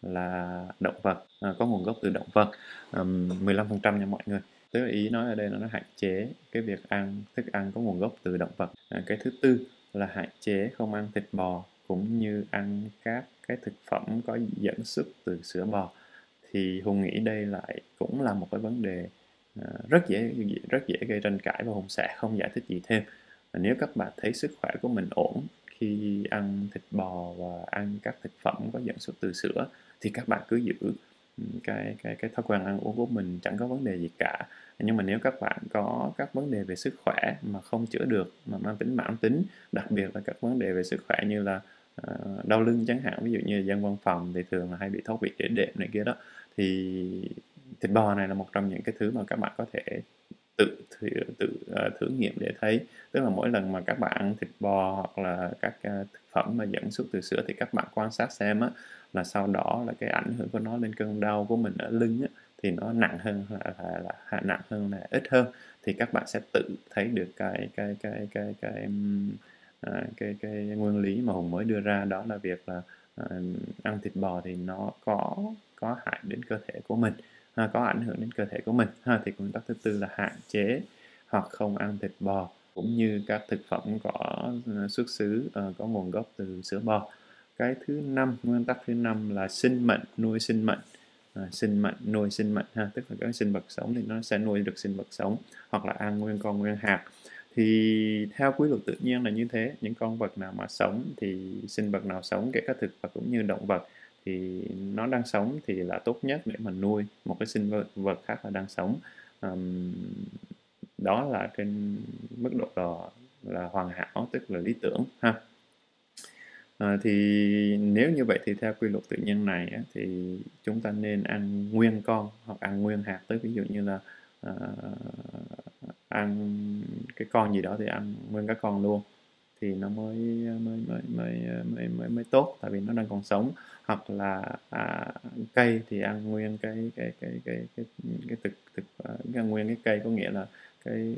là động vật à, có nguồn gốc từ động vật. Um, 15% nha mọi người tức là ý nói ở đây là nó hạn chế cái việc ăn thức ăn có nguồn gốc từ động vật. À, cái thứ tư là hạn chế không ăn thịt bò cũng như ăn các cái thực phẩm có dẫn xuất từ sữa bò. Thì hùng nghĩ đây lại cũng là một cái vấn đề à, rất dễ rất dễ gây tranh cãi và hùng sẽ không giải thích gì thêm. Nếu các bạn thấy sức khỏe của mình ổn khi ăn thịt bò và ăn các thực phẩm có dẫn xuất từ sữa thì các bạn cứ giữ cái cái cái thói quen ăn uống của mình chẳng có vấn đề gì cả. Nhưng mà nếu các bạn có các vấn đề về sức khỏe mà không chữa được mà mang tính mãn tính đặc biệt là các vấn đề về sức khỏe như là uh, đau lưng chẳng hạn ví dụ như dân văn phòng thì thường là hay bị thoát vị đĩa đệm này kia đó thì thịt bò này là một trong những cái thứ mà các bạn có thể tự thử, tự uh, thử nghiệm để thấy. Tức là mỗi lần mà các bạn ăn thịt bò hoặc là các uh, thực phẩm mà dẫn xuất từ sữa thì các bạn quan sát xem á là sau đó là cái ảnh hưởng của nó lên cơn đau của mình ở lưng á, thì nó nặng hơn là, là, là, là nặng hơn là ít hơn. Thì các bạn sẽ tự thấy được cái cái cái cái cái cái, cái, à, cái, cái nguyên lý mà hùng mới đưa ra đó là việc là ăn thịt bò thì nó có có hại đến cơ thể của mình ha, có ảnh hưởng đến cơ thể của mình ha thì nguyên tắc thứ tư là hạn chế hoặc không ăn thịt bò cũng như các thực phẩm có ờ, xuất xứ uh, có nguồn gốc từ sữa bò. Cái thứ năm nguyên tắc thứ năm là sinh mệnh nuôi sinh mệnh. À, sinh mệnh nuôi sinh mệnh ha tức là các sinh vật sống thì nó sẽ nuôi được sinh vật sống hoặc là ăn nguyên con nguyên hạt. Thì theo quy luật tự nhiên là như thế những con vật nào mà sống thì sinh vật nào sống kể cả thực vật cũng như động vật thì nó đang sống thì là tốt nhất để mà nuôi một cái sinh vật, khác là đang sống. Um, đó là trên mức độ đó là hoàn hảo tức là lý tưởng ha. À, thì nếu như vậy thì theo quy luật tự nhiên này á, thì chúng ta nên ăn nguyên con hoặc ăn nguyên hạt. Tới ví dụ như là uh, ăn cái con gì đó thì ăn nguyên cái con luôn thì nó mới mới mới mới mới mới, mới tốt tại vì nó đang còn sống. Hoặc là à, cây thì ăn nguyên cái cái cái cái cái cái thực thực à, ăn nguyên cái cây có nghĩa là cái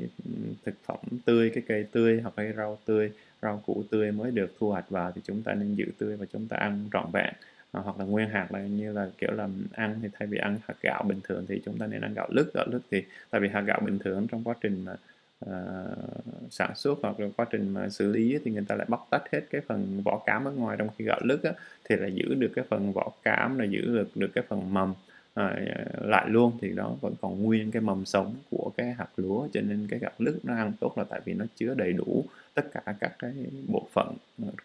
thực phẩm tươi cái cây tươi hoặc cái rau tươi rau củ tươi mới được thu hoạch vào thì chúng ta nên giữ tươi và chúng ta ăn trọn vẹn. À, hoặc là nguyên hạt là như là kiểu là ăn thì thay vì ăn hạt gạo bình thường thì chúng ta nên ăn gạo lứt. Gạo lứt thì tại vì hạt gạo bình thường trong quá trình mà uh, sản xuất hoặc là quá trình mà xử lý thì người ta lại bóc tách hết cái phần vỏ cám ở ngoài. Trong khi gạo lứt á, thì là giữ được cái phần vỏ cám là giữ được được cái phần mầm à, lại luôn. Thì đó vẫn còn nguyên cái mầm sống của cái hạt lúa cho nên cái gạo lứt nó ăn tốt là tại vì nó chứa đầy đủ tất cả các cái bộ phận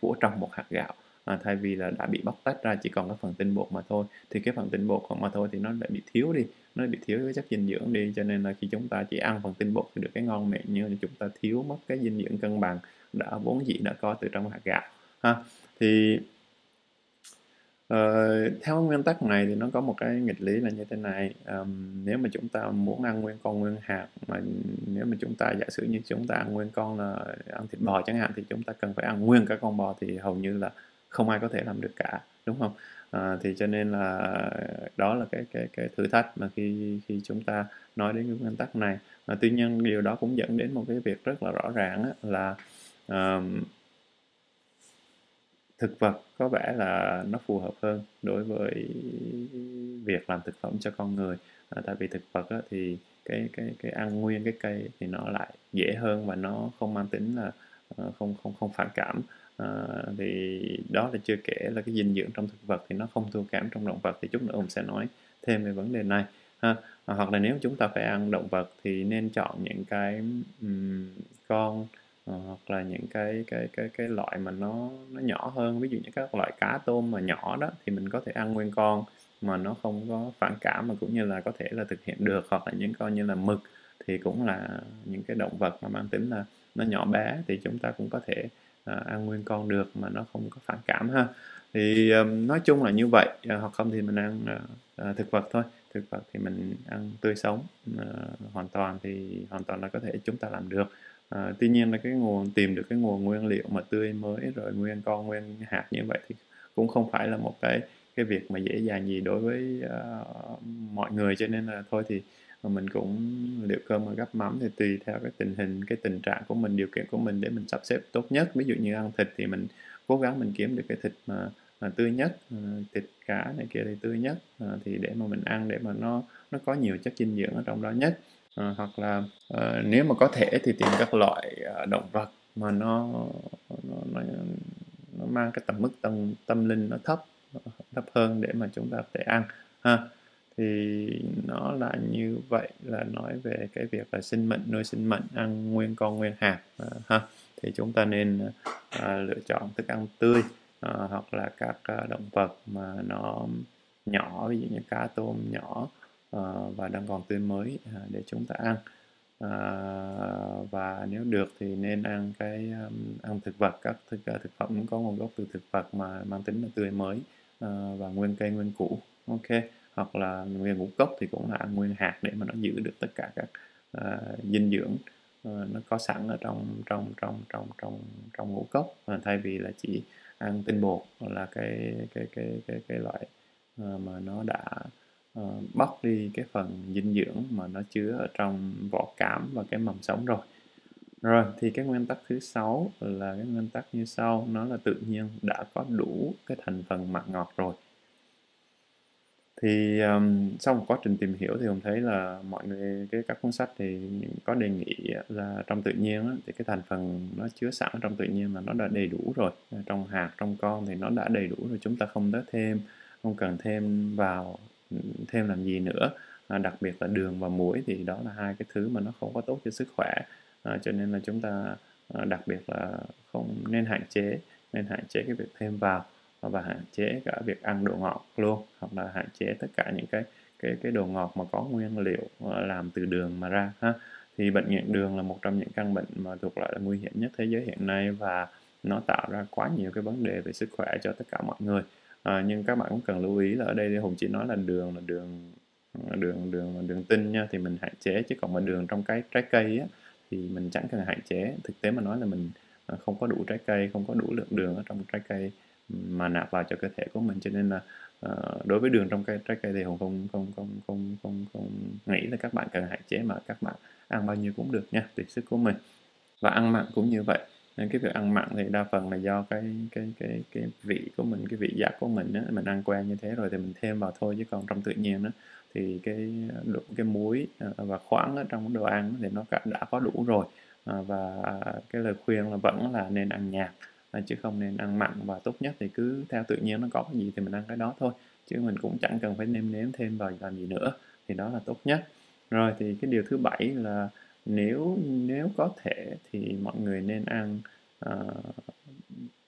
của trong một hạt gạo. À, thay vì là đã bị bóc tách ra chỉ còn cái phần tinh bột mà thôi. Thì cái phần tinh bột mà thôi thì nó lại bị thiếu đi nó bị thiếu cái chất dinh dưỡng đi cho nên là khi chúng ta chỉ ăn phần tinh bột thì được cái ngon miệng nhưng mà chúng ta thiếu mất cái dinh dưỡng cân bằng đã vốn dĩ đã có từ trong hạt gạo ha. Thì Uh, theo nguyên tắc này thì nó có một cái nghịch lý là như thế này um, nếu mà chúng ta muốn ăn nguyên con nguyên hạt mà nếu mà chúng ta giả sử như chúng ta ăn nguyên con là ăn thịt bò chẳng hạn thì chúng ta cần phải ăn nguyên cả con bò thì hầu như là không ai có thể làm được cả đúng không? À, thì cho nên là đó là cái cái cái thử thách mà khi khi chúng ta nói đến cái nguyên tắc này. À, tuy nhiên điều đó cũng dẫn đến một cái việc rất là rõ ràng á, là um, thực vật có vẻ là nó phù hợp hơn đối với việc làm thực phẩm cho con người. À, tại vì thực vật á, thì cái cái cái ăn nguyên cái cây thì nó lại dễ hơn và nó không mang tính là không không không phản cảm à, thì đó là chưa kể là cái dinh dưỡng trong thực vật thì nó không thua kém trong động vật thì chút nữa ông sẽ nói thêm về vấn đề này ha. À, hoặc là nếu chúng ta phải ăn động vật thì nên chọn những cái um, con uh, hoặc là những cái cái cái cái loại mà nó nó nhỏ hơn. Ví dụ như các loại cá tôm mà nhỏ đó thì mình có thể ăn nguyên con mà nó không có phản cảm mà cũng như là có thể là thực hiện được. Hoặc là những con như là mực thì cũng là những cái động vật mà mang tính là nó nhỏ bé thì chúng ta cũng có thể à, ăn nguyên con được mà nó không có phản cảm ha. Thì um, nói chung là như vậy à, hoặc không thì mình ăn à, à, thực vật thôi. Thực vật thì mình ăn tươi sống à, hoàn toàn thì hoàn toàn là có thể chúng ta làm được. À, tuy nhiên là cái nguồn tìm được cái nguồn nguyên liệu mà tươi mới rồi nguyên con nguyên hạt như vậy thì cũng không phải là một cái cái việc mà dễ dàng gì đối với uh, mọi người. Cho nên là thôi thì và mình cũng liệu cơm và gắp mắm thì tùy theo cái tình hình cái tình trạng của mình điều kiện của mình để mình sắp xếp tốt nhất. Ví dụ như ăn thịt thì mình cố gắng mình kiếm được cái thịt mà, mà tươi nhất ờ, thịt cá này kia thì tươi nhất ờ, thì để mà mình ăn để mà nó nó có nhiều chất dinh dưỡng ở trong đó nhất. À, hoặc là à, nếu mà có thể thì tìm các loại động vật mà nó nó, nó nó mang cái tầm mức tâm tâm linh nó thấp thấp hơn để mà chúng ta có thể ăn ha thì nó là như vậy là nói về cái việc là sinh mệnh nuôi sinh mệnh ăn nguyên con nguyên hạt à, ha. Thì chúng ta nên à, lựa chọn thức ăn tươi à, hoặc là các à, động vật mà nó nhỏ ví dụ như cá tôm nhỏ à, và đang còn tươi mới à, để chúng ta ăn. À, và nếu được thì nên ăn cái um, ăn thực vật các thực à, thực phẩm có nguồn gốc từ thực vật mà mang tính là tươi mới à, và nguyên cây nguyên củ ok hoặc là nguyên ngũ cốc thì cũng là ăn nguyên hạt để mà nó giữ được tất cả các uh, dinh dưỡng uh, nó có sẵn ở trong trong trong trong trong trong ngũ cốc. Uh, thay vì là chỉ ăn tinh bột là cái cái cái cái cái loại uh, mà nó đã uh, bóc đi cái phần dinh dưỡng mà nó chứa ở trong vỏ cám và cái mầm sống rồi. Rồi thì cái nguyên tắc thứ sáu là cái nguyên tắc như sau nó là tự nhiên đã có đủ cái thành phần mặn ngọt rồi thì um, sau một quá trình tìm hiểu thì ông thấy là mọi người cái các cuốn sách thì có đề nghị là trong tự nhiên á, thì cái thành phần nó chứa sẵn trong tự nhiên là nó đã đầy đủ rồi. Trong hạt trong con thì nó đã đầy đủ rồi chúng ta không tới thêm không cần thêm vào thêm làm gì nữa. À, đặc biệt là đường và muối thì đó là hai cái thứ mà nó không có tốt cho sức khỏe. À, cho nên là chúng ta à, đặc biệt là không nên hạn chế nên hạn chế cái việc thêm vào và hạn chế cả việc ăn đồ ngọt luôn hoặc là hạn chế tất cả những cái cái cái đồ ngọt mà có nguyên liệu ờ, làm từ đường mà ra ha. Thì bệnh nghiện đường là một trong những căn bệnh mà thuộc loại là nguy hiểm nhất thế giới hiện nay và nó tạo ra quá nhiều cái vấn đề về sức khỏe cho tất cả mọi người. À, nhưng các bạn cũng cần lưu ý là ở đây thì hùng chỉ nói là đường là đường đường đường đường tinh nha thì mình hạn chế chứ còn mà đường trong cái trái cây á, thì mình chẳng cần hạn chế. Thực tế mà nói là mình ờ, không có đủ trái cây không có đủ lượng đường ở trong trái cây mà nạp vào cho cơ thể của mình. Cho nên là uh, đối với đường trong cây trái cây thì hùng không không không không không không nghĩ là các bạn cần hạn chế mà các bạn ăn bao nhiêu cũng được nha tùy sức của mình. Và ăn mặn cũng như vậy. Nên cái việc ăn mặn thì đa phần là do cái cái cái cái vị của mình cái vị giác của mình á mình ăn quen như thế rồi thì mình thêm vào thôi. Chứ còn trong tự nhiên đó thì cái cái muối ờ, và khoáng ở trong đồ ăn thì nó đã có đủ rồi. Ờ, và à, cái lời khuyên là vẫn là nên ăn nhạt à, chứ không nên ăn mặn và tốt nhất thì cứ theo tự nhiên nó có cái gì thì mình ăn cái đó thôi. Chứ mình cũng chẳng cần phải nêm nếm thêm vào làm gì nữa thì đó là tốt nhất. Rồi thì cái điều thứ bảy là nếu nếu có thể thì mọi người nên ăn uh,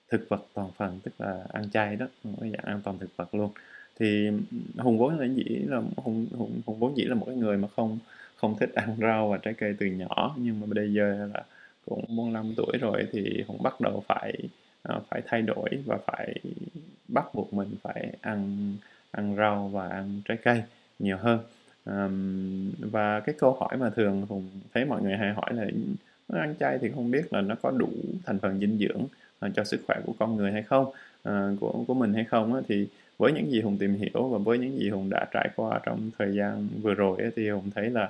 thực vật toàn phần tức là ăn chay đó cái dạng ăn toàn thực vật luôn. Thì hùng vốn là dĩ là hùng hùng hùng vốn dĩ là một cái người mà không không thích ăn rau và trái cây từ nhỏ nhưng mà bây giờ là cũng 45 tuổi rồi thì hùng bắt đầu phải uh, phải thay đổi và phải bắt buộc mình phải ăn ăn rau và ăn trái cây nhiều hơn. Um, và cái câu hỏi mà thường hùng thấy mọi người hay hỏi là ăn chay thì không biết là nó có đủ thành phần dinh dưỡng uh, cho sức khỏe của con người hay không? Uh, của của mình hay không á, thì với những gì hùng tìm hiểu và với những gì hùng đã trải qua trong thời gian vừa rồi ấy, thì hùng thấy là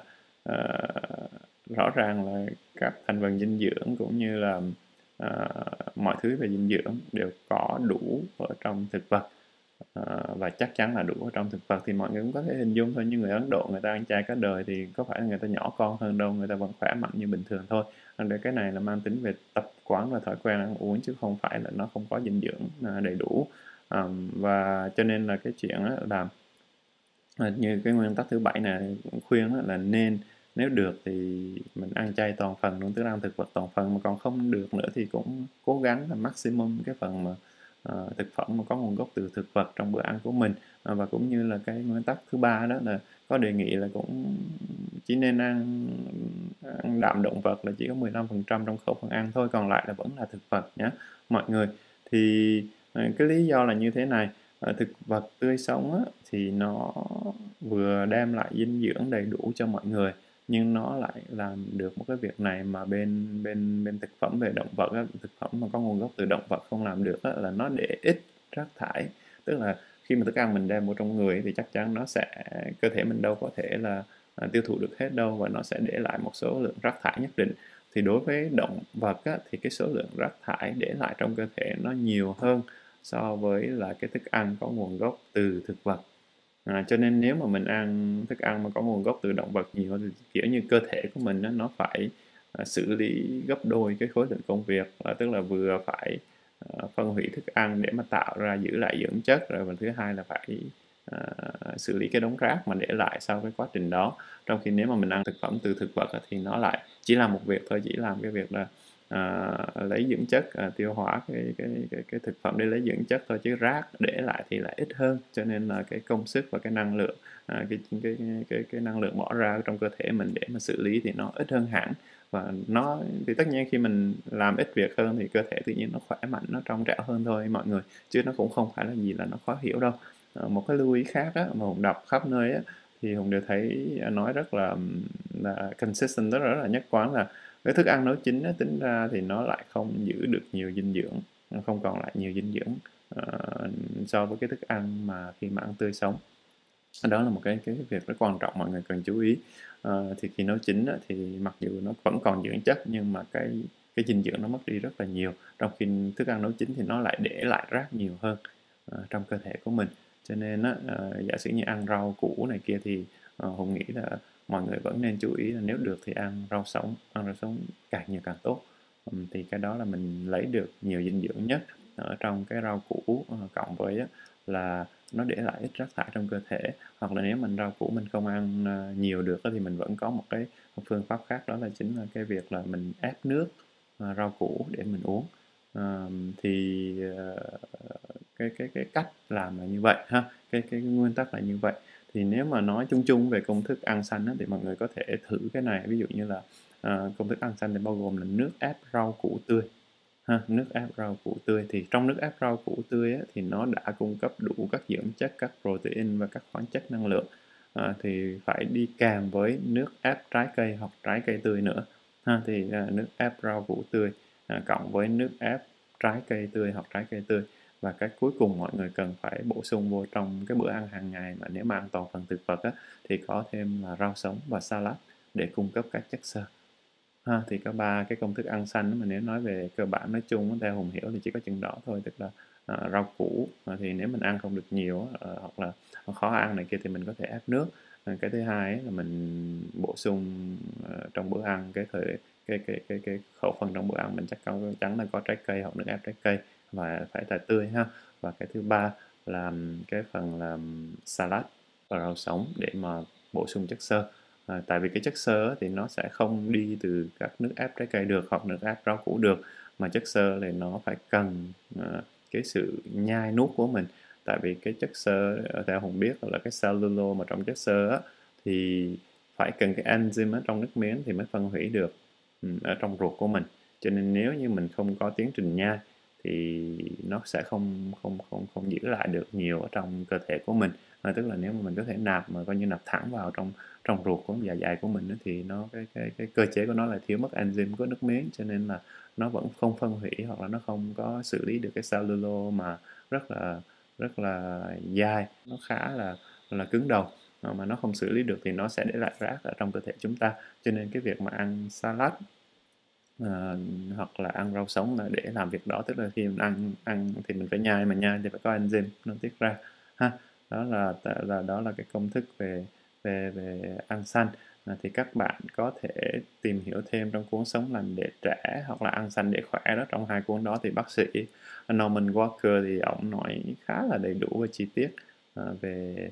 uh, rõ ràng là các thành phần dinh dưỡng cũng như là uh, mọi thứ về dinh dưỡng đều có đủ ở trong thực vật uh, và chắc chắn là đủ ở trong thực vật. Thì mọi người cũng có thể hình dung thôi như người Ấn Độ người ta ăn chay cả đời thì có phải là người ta nhỏ con hơn đâu người ta vẫn khỏe mạnh như bình thường thôi. Để cái này là mang tính về tập quán và thói quen ăn uống chứ không phải là nó không có dinh dưỡng à, đầy đủ. Um, và cho nên là cái chuyện là như cái nguyên tắc thứ bảy này khuyên là nên nếu được thì mình ăn chay toàn phần luôn tức là ăn thực vật toàn phần mà còn không được nữa thì cũng cố gắng là maximum cái phần mà uh, thực phẩm mà có nguồn gốc từ thực vật trong bữa ăn của mình. Uh, và cũng như là cái nguyên tắc thứ ba đó là có đề nghị là cũng chỉ nên ăn ăn đạm động vật là chỉ có 15% trong khẩu phần ăn thôi còn lại là vẫn là thực vật nhé mọi người. Thì ờ, cái lý do là như thế này thực vật tươi sống á, thì nó vừa đem lại dinh dưỡng đầy đủ cho mọi người nhưng nó lại làm được một cái việc này mà bên bên bên thực phẩm về động vật á, thực phẩm mà có nguồn gốc từ động vật không làm được á, là nó để ít rác thải. Tức là khi mà thức ăn mình đem vào trong người thì chắc chắn nó sẽ cơ thể mình đâu có thể là à, tiêu thụ được hết đâu và nó sẽ để lại một số lượng rác thải nhất định. Thì đối với động vật á, thì cái số lượng rác thải để lại trong cơ thể nó nhiều hơn so với là cái thức ăn có nguồn gốc từ thực vật. À, cho nên nếu mà mình ăn thức ăn mà có nguồn gốc từ động vật nhiều thì kiểu như cơ thể của mình đó, nó phải à, xử lý gấp đôi cái khối lượng công việc là tức là vừa phải à, phân hủy thức ăn để mà tạo ra giữ lại dưỡng chất rồi và thứ hai là phải à, xử lý cái đống rác mà để lại sau cái quá trình đó. Trong khi nếu mà mình ăn thực phẩm từ thực vật thì nó lại chỉ làm một việc thôi chỉ làm cái việc là à, lấy dưỡng chất à, tiêu hóa cái, cái cái cái thực phẩm để lấy dưỡng chất thôi chứ rác để lại thì lại ít hơn. Cho nên là cái công sức và cái năng lượng à, cái, cái cái cái năng lượng bỏ ra trong cơ thể mình để mà xử lý thì nó ít hơn hẳn. Và nó thì tất nhiên khi mình làm ít việc hơn thì cơ thể tự nhiên nó khỏe mạnh nó trong trẻo hơn thôi mọi người chứ nó cũng không phải là gì là nó khó hiểu đâu. À, một cái lưu ý khác á, mà hùng đọc khắp nơi á, thì hùng đều thấy nói rất là là consistent rất rất là nhất quán là cái thức ăn nấu chín á, tính ra thì nó lại không giữ được nhiều dinh dưỡng không còn lại nhiều dinh dưỡng uh, so với cái thức ăn mà khi mà ăn tươi sống. Đó là một cái cái việc rất quan trọng mọi người cần chú ý. Uh, thì khi nấu chín á, thì mặc dù nó vẫn còn dưỡng chất nhưng mà cái cái dinh dưỡng nó mất đi rất là nhiều. Trong khi thức ăn nấu chín thì nó lại để lại rác nhiều hơn uh, trong cơ thể của mình. Cho nên á, uh, giả sử như ăn rau củ này kia thì uh, hùng nghĩ là mọi người vẫn nên chú ý là nếu được thì ăn rau sống ăn rau sống càng nhiều càng tốt. Thì cái đó là mình lấy được nhiều dinh dưỡng nhất ở trong cái rau củ ờ, cộng với là nó để lại ít rác thải trong cơ thể. Hoặc là nếu mình rau củ mình không ăn ờ, nhiều được thì mình vẫn có một cái phương pháp khác đó là chính là cái việc là mình ép nước ờ, rau củ để mình uống. Thì cái cái cái cách làm là như vậy ha cái cái, cái nguyên tắc là như vậy thì nếu mà nói chung chung về công thức ăn xanh á, thì mọi người có thể thử cái này. Ví dụ như là uh, công thức ăn xanh thì bao gồm là nước ép rau củ tươi ha, nước ép rau củ tươi. Thì trong nước ép rau củ tươi á, thì nó đã cung cấp đủ các dưỡng chất các protein và các khoáng chất năng lượng. À, thì phải đi kèm với nước ép trái cây hoặc trái cây tươi nữa ha, thì à, nước ép rau củ tươi à, cộng với nước ép trái cây tươi hoặc trái cây tươi và cái cuối cùng mọi người cần phải bổ sung vô trong cái bữa ăn hàng ngày mà nếu mà ăn toàn phần thực vật á, thì có thêm là rau sống và salad để cung cấp các chất xơ. Ha thì có ba cái công thức ăn xanh mà nếu nói về cơ bản nói chung theo hùng hiểu thì chỉ có chừng đó thôi tức là à, rau củ. À, thì nếu mình ăn không được nhiều à, hoặc là khó ăn này kia thì mình có thể ép nước. À, cái thứ hai là mình bổ sung à, trong bữa ăn cái thời cái cái cái cái khẩu phần trong bữa ăn mình chắc chắn chắn là có trái cây hoặc nước ép trái cây và phải là tươi ha. Và cái thứ ba là cái phần làm salad và rau sống để mà bổ sung chất xơ. À, tại vì cái chất xơ thì nó sẽ không đi từ các nước ép trái cây được hoặc nước ép rau củ được mà chất xơ thì nó phải cần uh, cái sự nhai nuốt của mình. Tại vì cái chất xơ à, theo hùng biết là cái cellulose mà trong chất xơ á, thì phải cần cái enzyme ở trong nước miếng thì mới phân hủy được ừ, ở trong ruột của mình. Cho nên nếu như mình không có tiến trình nhai thì nó sẽ không không không không giữ lại được nhiều ở trong cơ thể của mình. À, tức là nếu mà mình có thể nạp mà coi như nạp thẳng vào trong trong ruột của dạ dày của mình đó, thì nó cái, cái cái cơ chế của nó là thiếu mất enzyme của nước miếng cho nên là nó vẫn không phân hủy hoặc là nó không có xử lý được cái cellulose mà rất là rất là dai. Nó khá là là cứng đầu ờ, mà nó không xử lý được thì nó sẽ để lại rác ở trong cơ thể chúng ta. Cho nên cái việc mà ăn salad uh, hoặc là ăn rau sống là để làm việc đó tức là khi mình ăn ăn thì mình phải nhai mà nhai thì phải có enzyme nó tiết ra ha. Đó là là đó là cái công thức về về về ăn xanh. À, thì các bạn có thể tìm hiểu thêm trong cuốn sống lành để trẻ hoặc là ăn xanh để khỏe đó trong hai cuốn đó thì bác sĩ Norman Walker thì ông nói khá là đầy đủ và chi tiết à, về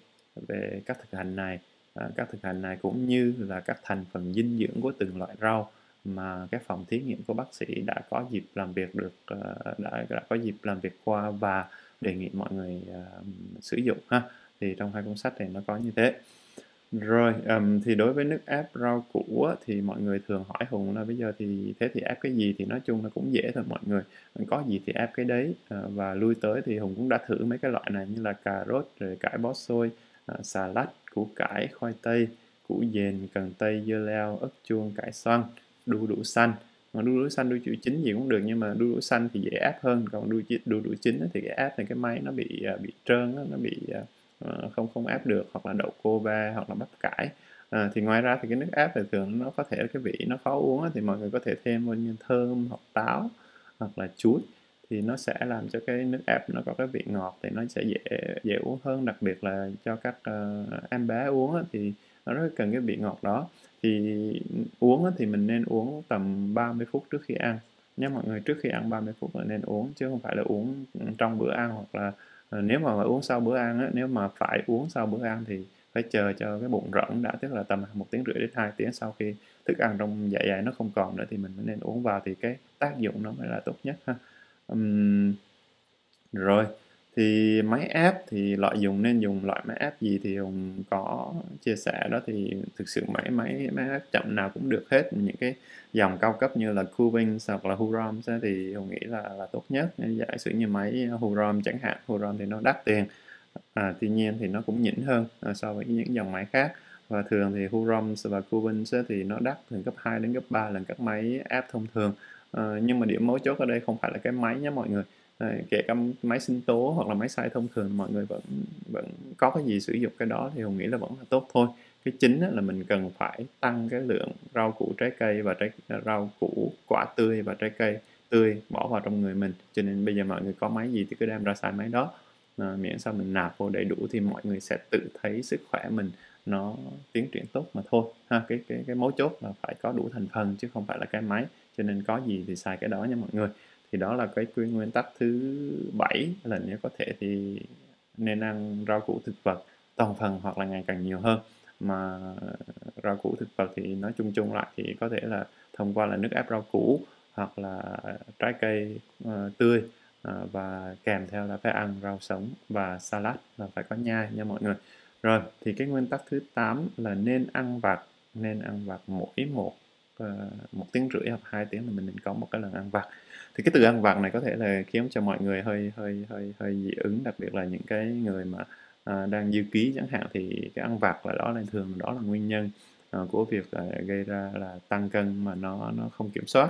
về các thực hành này. À, các thực hành này cũng như là các thành phần dinh dưỡng của từng loại rau mà cái phòng thí nghiệm của bác sĩ đã có dịp làm việc được ờ, đã đã có dịp làm việc qua và đề nghị mọi người uh, sử dụng ha. Thì trong hai cuốn sách này nó có như thế. Rồi um, thì đối với nước ép rau củ á, thì mọi người thường hỏi hùng là bây giờ thì thế thì ép cái gì? Thì nói chung là cũng dễ thôi mọi người. Có gì thì ép cái đấy à, và lui tới thì hùng cũng đã thử mấy cái loại này như là cà rốt rồi cải bó xôi à, xà lách củ cải khoai tây củ dền cần tây dưa leo ớt chuông cải xoăn đu đủ xanh. Mà đu đủ xanh đu đủ chín gì cũng được nhưng mà đu đủ xanh thì dễ ép hơn. Còn đu đu đủ chín thì cái ép thì cái máy nó bị à, bị trơn nó bị à, ờ, không không ép được hoặc là đậu cô ba hoặc là bắp cải. À, thì ngoài ra thì cái nước ép thì thường nó có thể cái vị nó khó uống thì mọi người có thể thêm vô như thơm hoặc táo hoặc là chuối. Thì nó sẽ làm cho cái nước ép nó có cái vị ngọt thì nó sẽ dễ dễ uống hơn. Đặc biệt là cho các uh, em bé uống thì nó rất cần cái vị ngọt đó thì uống thì mình nên uống tầm 30 phút trước khi ăn. Nhé mọi người trước khi ăn 30 phút là nên uống chứ không phải là uống trong bữa ăn hoặc là ờ, nếu mà uống sau bữa ăn á, nếu mà phải uống sau bữa ăn thì phải chờ cho cái bụng rỗng đã tức là tầm một tiếng rưỡi đến hai tiếng sau khi thức ăn trong dạ dày nó không còn nữa thì mình mới nên uống vào thì cái tác dụng nó mới là tốt nhất ha. Um, rồi thì máy ép thì loại dùng nên dùng loại máy ép gì thì hùng có chia sẻ đó. Thì thực sự máy máy máy ép chậm nào cũng được hết. Những cái dòng cao cấp như là Cubings hoặc là Hurom thì hùng nghĩ là là tốt nhất. Giả sử như máy Hurom chẳng hạn Hurom thì nó đắt tiền. À, tuy nhiên thì nó cũng nhỉnh hơn à, so với những dòng máy khác. Và thường thì Hurom và Cubins thì nó đắt từ gấp 2 đến gấp 3 lần các máy ép thông thường. À, nhưng mà điểm mấu chốt ở đây không phải là cái máy nhé mọi người. Đấy, kể cả máy sinh tố hoặc là máy xay thông thường mọi người vẫn vẫn có cái gì sử dụng cái đó thì hùng nghĩ là vẫn là tốt thôi. Cái chính là mình cần phải tăng cái lượng rau củ trái cây và trái à, rau củ quả tươi và trái cây tươi bỏ vào trong người mình. Cho nên bây giờ mọi người có máy gì thì cứ đem ra xài máy đó. À, miễn sao mình nạp vô đầy đủ thì mọi người sẽ tự thấy sức khỏe mình nó tiến triển tốt mà thôi. Ha cái cái cái mấu chốt là phải có đủ thành phần chứ không phải là cái máy. Cho nên có gì thì xài cái đó nha mọi người thì đó là cái quy nguyên tắc thứ bảy là nếu có thể thì nên ăn rau củ thực vật toàn phần hoặc là ngày càng nhiều hơn. Mà rau củ thực vật thì nói chung chung lại thì có thể là thông qua là nước ép rau củ hoặc là trái cây uh, tươi uh, và kèm theo là phải ăn rau sống và salad là phải có nhai nha mọi người. Rồi thì cái nguyên tắc thứ 8 là nên ăn vặt nên ăn vặt mỗi một uh, một tiếng rưỡi hoặc hai tiếng là mình nên có một cái lần ăn vặt thì cái từ ăn vặt này có thể là khiến cho mọi người hơi hơi hơi hơi dị ứng đặc biệt là những cái người mà à, đang dư ký chẳng hạn thì cái ăn vặt là đó là thường đó là nguyên nhân à, của việc à, gây ra là tăng cân mà nó nó không kiểm soát.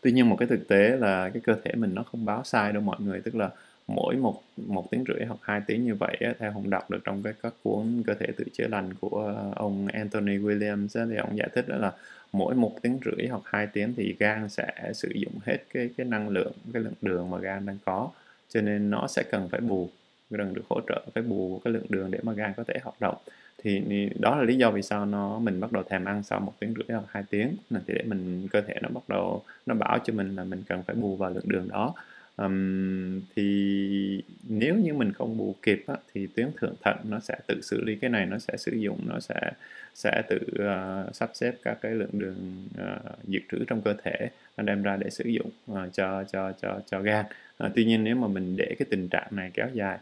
Tuy nhiên một cái thực tế là cái cơ thể mình nó không báo sai đâu mọi người tức là mỗi một một tiếng rưỡi hoặc hai tiếng như vậy á, theo hùng đọc được trong cái các cuốn cơ thể tự chữa lành của à, ông Anthony Williams á, thì ông giải thích đó là mỗi một tiếng rưỡi hoặc hai tiếng thì gan sẽ sử dụng hết cái cái năng lượng, cái lượng đường mà gan đang có. Cho nên nó sẽ cần phải bù, cần được hỗ trợ, phải bù cái lượng đường để mà gan có thể hoạt động. Thì đó là lý do vì sao nó, mình bắt đầu thèm ăn sau một tiếng rưỡi hoặc hai tiếng. Thì để mình, cơ thể nó bắt đầu, nó bảo cho mình là mình cần phải bù vào lượng đường đó um, thì nếu như mình không bù kịp á, thì tuyến thượng thận nó sẽ tự xử lý cái này nó sẽ sử dụng nó sẽ sẽ tự uh, sắp xếp các cái lượng đường ờ, uh, dự trữ trong cơ thể nó đem ra để sử dụng uh, cho cho cho cho gan. Uh, tuy nhiên nếu mà mình để cái tình trạng này kéo dài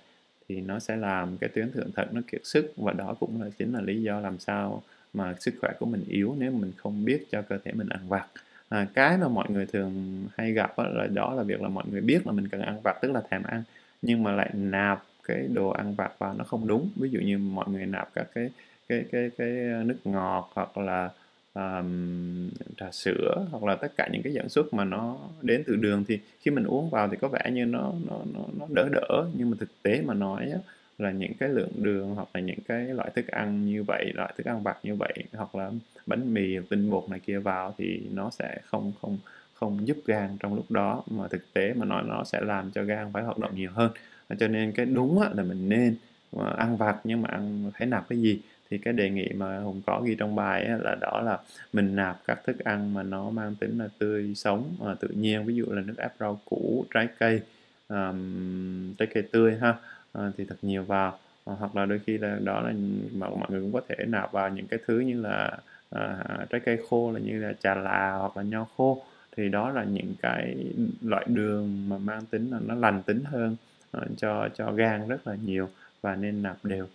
thì nó sẽ làm cái tuyến thượng thận nó kiệt sức và đó cũng là chính là lý do làm sao mà sức khỏe của mình yếu nếu mình không biết cho cơ thể mình ăn vặt à, cái mà mọi người thường hay gặp đó là đó là việc là mọi người biết là mình cần ăn vặt tức là thèm ăn nhưng mà lại nạp cái đồ ăn vặt vào nó không đúng. Ví dụ như mọi người nạp các cái cái cái cái ờ, nước ngọt hoặc là um, trà sữa hoặc là tất cả những cái dẫn xuất mà nó đến từ đường thì khi mình uống vào thì có vẻ như nó nó nó, nó đỡ đỡ. Nhưng mà thực tế mà nói á, là những cái lượng đường hoặc là những cái loại thức ăn như vậy loại thức ăn vặt như vậy hoặc là bánh mì tinh bột này kia vào thì nó sẽ không không không giúp gan trong lúc đó. Mà thực tế mà nói nó sẽ làm cho gan phải hoạt động nhiều hơn. Cho nên cái đúng là mình nên à, ăn vặt nhưng mà ăn phải nạp cái gì? Thì cái đề nghị mà hùng có ghi trong bài ấy là đó là mình nạp các thức ăn mà nó mang tính là tươi sống à, tự nhiên. Ví dụ là nước ép rau củ trái cây um, trái cây tươi ha uh, thì thật nhiều vào. Uh, hoặc là đôi khi là đó là mà mọi người cũng có thể nạp vào những cái thứ như là uh, trái cây khô là như là trà là hoặc là nho khô. Thì đó là những cái loại đường mà mang tính là nó lành tính hơn uh, cho cho gan rất là nhiều và nên nạp đều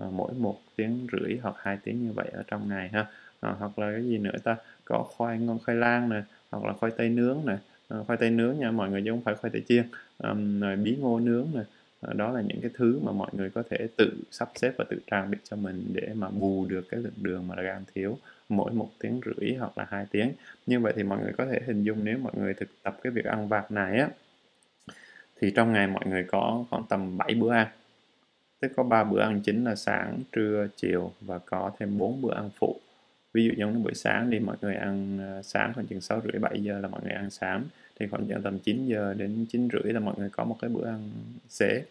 uh, mỗi một tiếng rưỡi hoặc hai tiếng như vậy ở trong ngày ha. Uh, hoặc là cái gì nữa ta? Có khoai ngon khoai lang nè hoặc là khoai tây nướng nè. Uh, khoai tây nướng nha mọi người chứ không phải khoai tây chiên. Um, rồi bí ngô nướng nè. Ờ, đó là những cái thứ mà mọi người có thể tự sắp xếp và tự trang bị cho mình để mà bù được cái lượng đường mà gan thiếu mỗi một tiếng rưỡi hoặc là hai tiếng. Như vậy thì mọi người có thể hình dung nếu mọi người thực tập cái việc ăn vặt này á thì trong ngày mọi người có khoảng tầm 7 bữa ăn. Tức có 3 bữa ăn chính là sáng, trưa, chiều và có thêm 4 bữa ăn phụ. Ví dụ giống như buổi sáng đi mọi người ăn ờ, sáng khoảng chừng 6 rưỡi 7 giờ là mọi người ăn sáng thì khoảng chừng tầm 9 giờ đến 9 rưỡi là mọi người có một cái bữa ăn xế.